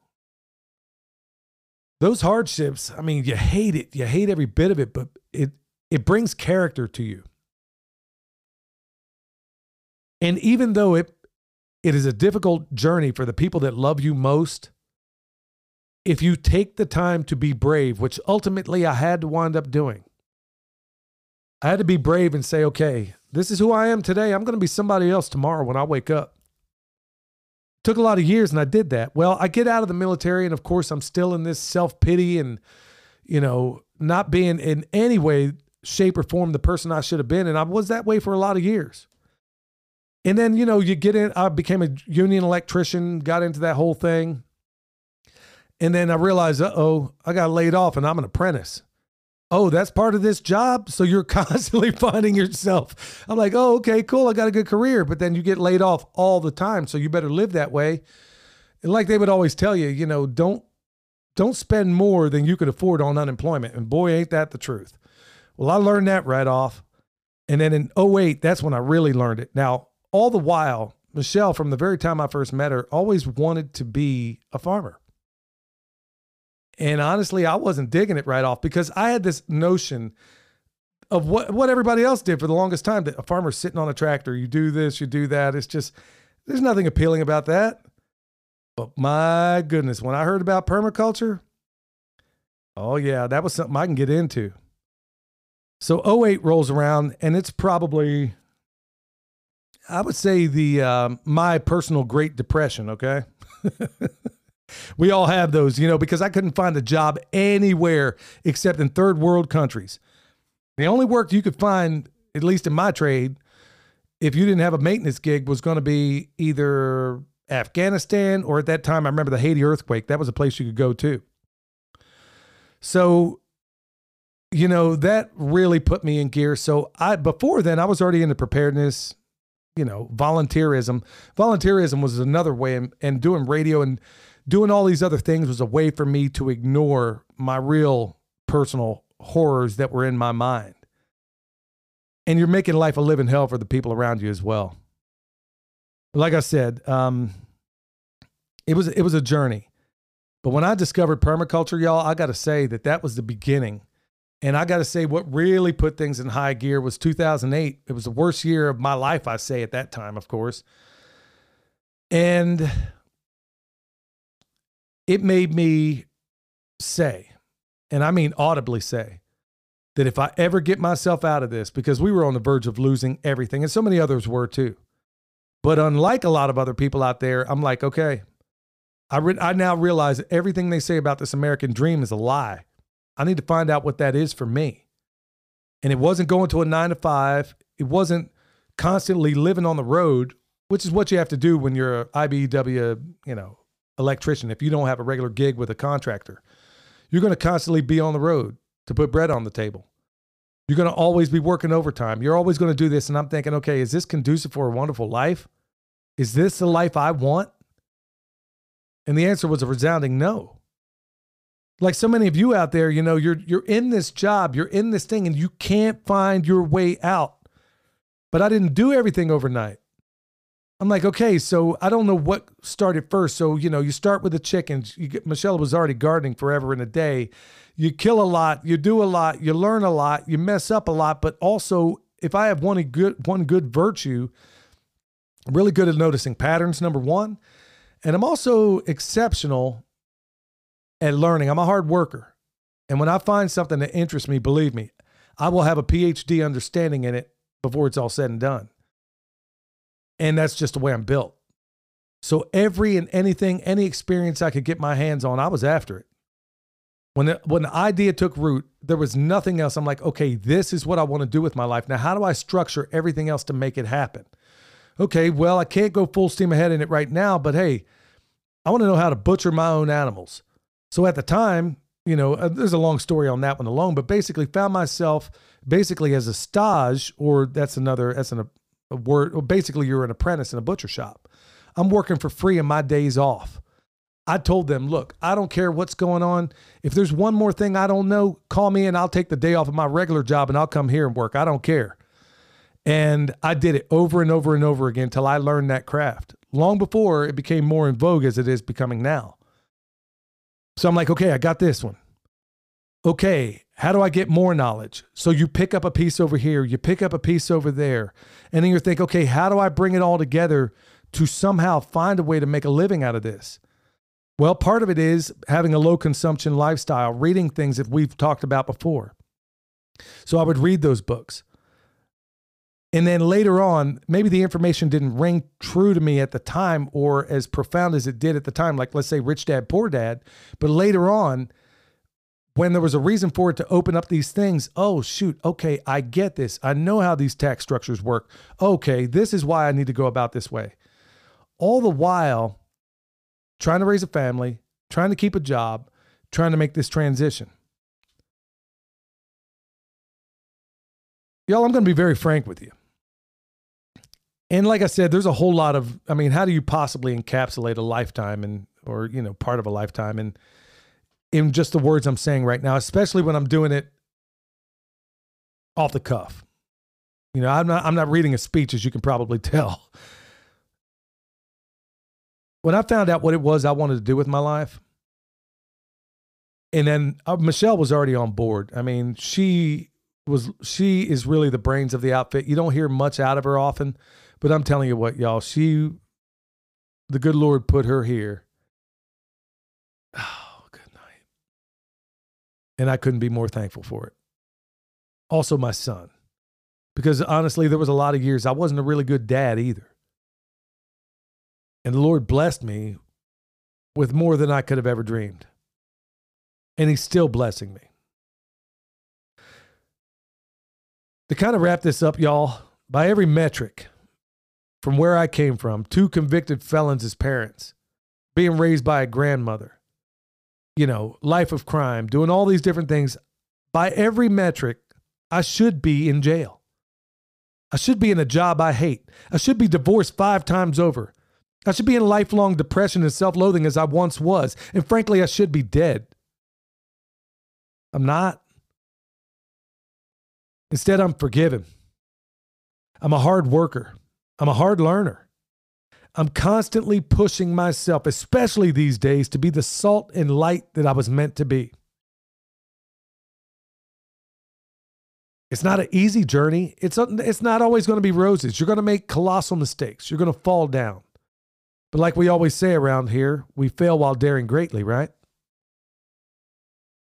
Those hardships, I mean, you hate it. You hate every bit of it, but it it brings character to you. And even though it it is a difficult journey for the people that love you most, if you take the time to be brave, which ultimately I had to wind up doing, I had to be brave and say, okay, this is who I am today. I'm going to be somebody else tomorrow when I wake up. Took a lot of years and I did that. Well, I get out of the military and of course I'm still in this self-pity and you know, not being in any way shape or form the person I should have been and I was that way for a lot of years. And then, you know, you get in I became a union electrician, got into that whole thing. And then I realized, uh-oh, I got laid off and I'm an apprentice oh, that's part of this job. So you're <laughs> constantly finding yourself. I'm like, oh, okay, cool. I got a good career. But then you get laid off all the time. So you better live that way. And like they would always tell you, you know, don't don't spend more than you could afford on unemployment. And boy, ain't that the truth. Well, I learned that right off. And then in 08, that's when I really learned it. Now, all the while, Michelle, from the very time I first met her, always wanted to be a farmer. And honestly, I wasn't digging it right off because I had this notion of what what everybody else did for the longest time that a farmer's sitting on a tractor, you do this, you do that. It's just there's nothing appealing about that. But my goodness, when I heard about permaculture, oh yeah, that was something I can get into. So 08 rolls around and it's probably I would say the uh, my personal Great Depression, okay? <laughs> We all have those, you know, because I couldn't find a job anywhere except in third world countries. The only work you could find, at least in my trade, if you didn't have a maintenance gig, was going to be either Afghanistan or at that time, I remember the Haiti earthquake. That was a place you could go to. So, you know, that really put me in gear. So I before then I was already into preparedness, you know, volunteerism. Volunteerism was another way and, and doing radio and doing all these other things was a way for me to ignore my real personal horrors that were in my mind. And you're making life a living hell for the people around you as well. Like I said, um, it was it was a journey. But when I discovered permaculture, y'all, I got to say that that was the beginning. And I got to say, what really put things in high gear was 2008. It was the worst year of my life, I say, at that time, of course. And it made me say, and I mean audibly say, that if I ever get myself out of this, because we were on the verge of losing everything, and so many others were too. But unlike a lot of other people out there, I'm like, okay, I, re- I now realize that everything they say about this American dream is a lie. I need to find out what that is for me. And it wasn't going to a nine to five. It wasn't constantly living on the road, which is what you have to do when you're a IBEW, you know, electrician. If you don't have a regular gig with a contractor, you're going to constantly be on the road to put bread on the table. You're going to always be working overtime. You're always going to do this. And I'm thinking, okay, is this conducive for a wonderful life? Is this the life I want? And the answer was a resounding no. Like so many of you out there, you know, you're you're in this job, you're in this thing and you can't find your way out. But I didn't do everything overnight. I'm like, okay, so I don't know what started first. So, you know, you start with the chickens. Get, Michelle was already gardening forever in a day. You kill a lot, you do a lot, you learn a lot, you mess up a lot, but also if I have one good one good virtue, I'm really good at noticing patterns, number one. And I'm also exceptional at learning. I'm a hard worker. And when I find something that interests me, believe me, I will have a PhD understanding in it before it's all said and done. And that's just the way I'm built. So every and anything, any experience I could get my hands on, I was after it. When the, when the idea took root, there was nothing else. I'm like, okay, this is what I want to do with my life. Now, how do I structure everything else to make it happen? Okay, well, I can't go full steam ahead in it right now, but hey, I want to know how to butcher my own animals. So at the time, you know, uh, there's a long story on that one alone, but basically found myself basically as a stage, or that's another, that's an, word, or basically you're an apprentice in a butcher shop. I'm working for free in my days off. I told them, look, I don't care what's going on. If there's one more thing I don't know, call me and I'll take the day off of my regular job and I'll come here and work. I don't care. And I did it over and over and over again until I learned that craft long before it became more in vogue as it is becoming now. So I'm like, okay, I got this one. Okay, how do I get more knowledge? So you pick up a piece over here, you pick up a piece over there, and then you think, okay, how do I bring it all together to somehow find a way to make a living out of this? Well, part of it is having a low consumption lifestyle, reading things that we've talked about before. So I would read those books. And then later on, maybe the information didn't ring true to me at the time or as profound as it did at the time, like let's say Rich Dad, Poor Dad. But later on, when there was a reason for it to open up these things, oh, shoot, okay, I get this. I know how these tax structures work. Okay, this is why I need to go about this way. All the while, trying to raise a family, trying to keep a job, trying to make this transition. Y'all, I'm going to be very frank with you. And like I said, there's a whole lot of, I mean, how do you possibly encapsulate a lifetime and, or, you know, part of a lifetime and in just the words I'm saying right now, especially when I'm doing it off the cuff. You know, I'm not, I'm not reading a speech, as you can probably tell. When I found out what it was I wanted to do with my life, and then uh, Michelle was already on board. I mean, she was she is really the brains of the outfit. You don't hear much out of her often, but I'm telling you what, y'all, she, the good Lord put her here. <sighs> And I couldn't be more thankful for it. Also, my son, because honestly, there was a lot of years I wasn't a really good dad either. And the Lord blessed me with more than I could have ever dreamed. And He's still blessing me. To kind of wrap this up, y'all, by every metric, from where I came from, two convicted felons as parents, being raised by a grandmother, you know, life of crime, doing all these different things. By every metric, I should be in jail. I should be in a job I hate. I should be divorced five times over. I should be in lifelong depression and self loathing as I once was. And frankly, I should be dead. I'm not. Instead, I'm forgiven. I'm a hard worker. I'm a hard learner. I'm constantly pushing myself, especially these days, to be the salt and light that I was meant to be. It's not an easy journey. It's, a, it's not always going to be roses. You're going to make colossal mistakes. You're going to fall down. But like we always say around here, we fail while daring greatly, right?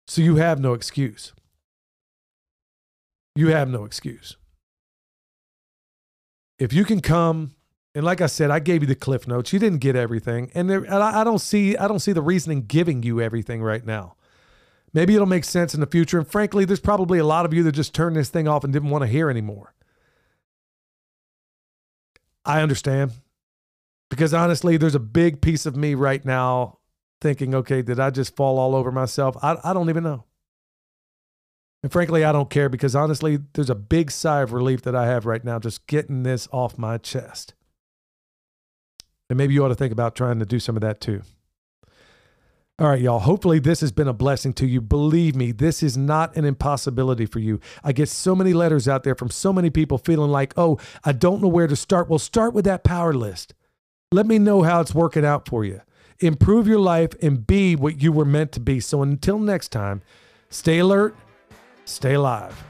So you have no excuse. you have no excuse. If you can come, and like I said, I gave you the cliff notes. You didn't get everything, and, there, and I, I don't see I don't see the reason in giving you everything right now. Maybe it'll make sense in the future. And frankly, there's probably a lot of you that just turned this thing off and didn't want to hear anymore. I understand. Because honestly, there's a big piece of me right now thinking, okay, did I just fall all over myself? I, I don't even know. And frankly, I don't care because honestly, there's a big sigh of relief that I have right now just getting this off my chest. And maybe you ought to think about trying to do some of that too. All right, y'all. Hopefully, this has been a blessing to you. Believe me, this is not an impossibility for you. I get so many letters out there from so many people feeling like, oh, I don't know where to start. Well, start with that power list. Let me know how it's working out for you. Improve your life and be what you were meant to be. So until next time, stay alert, stay alive.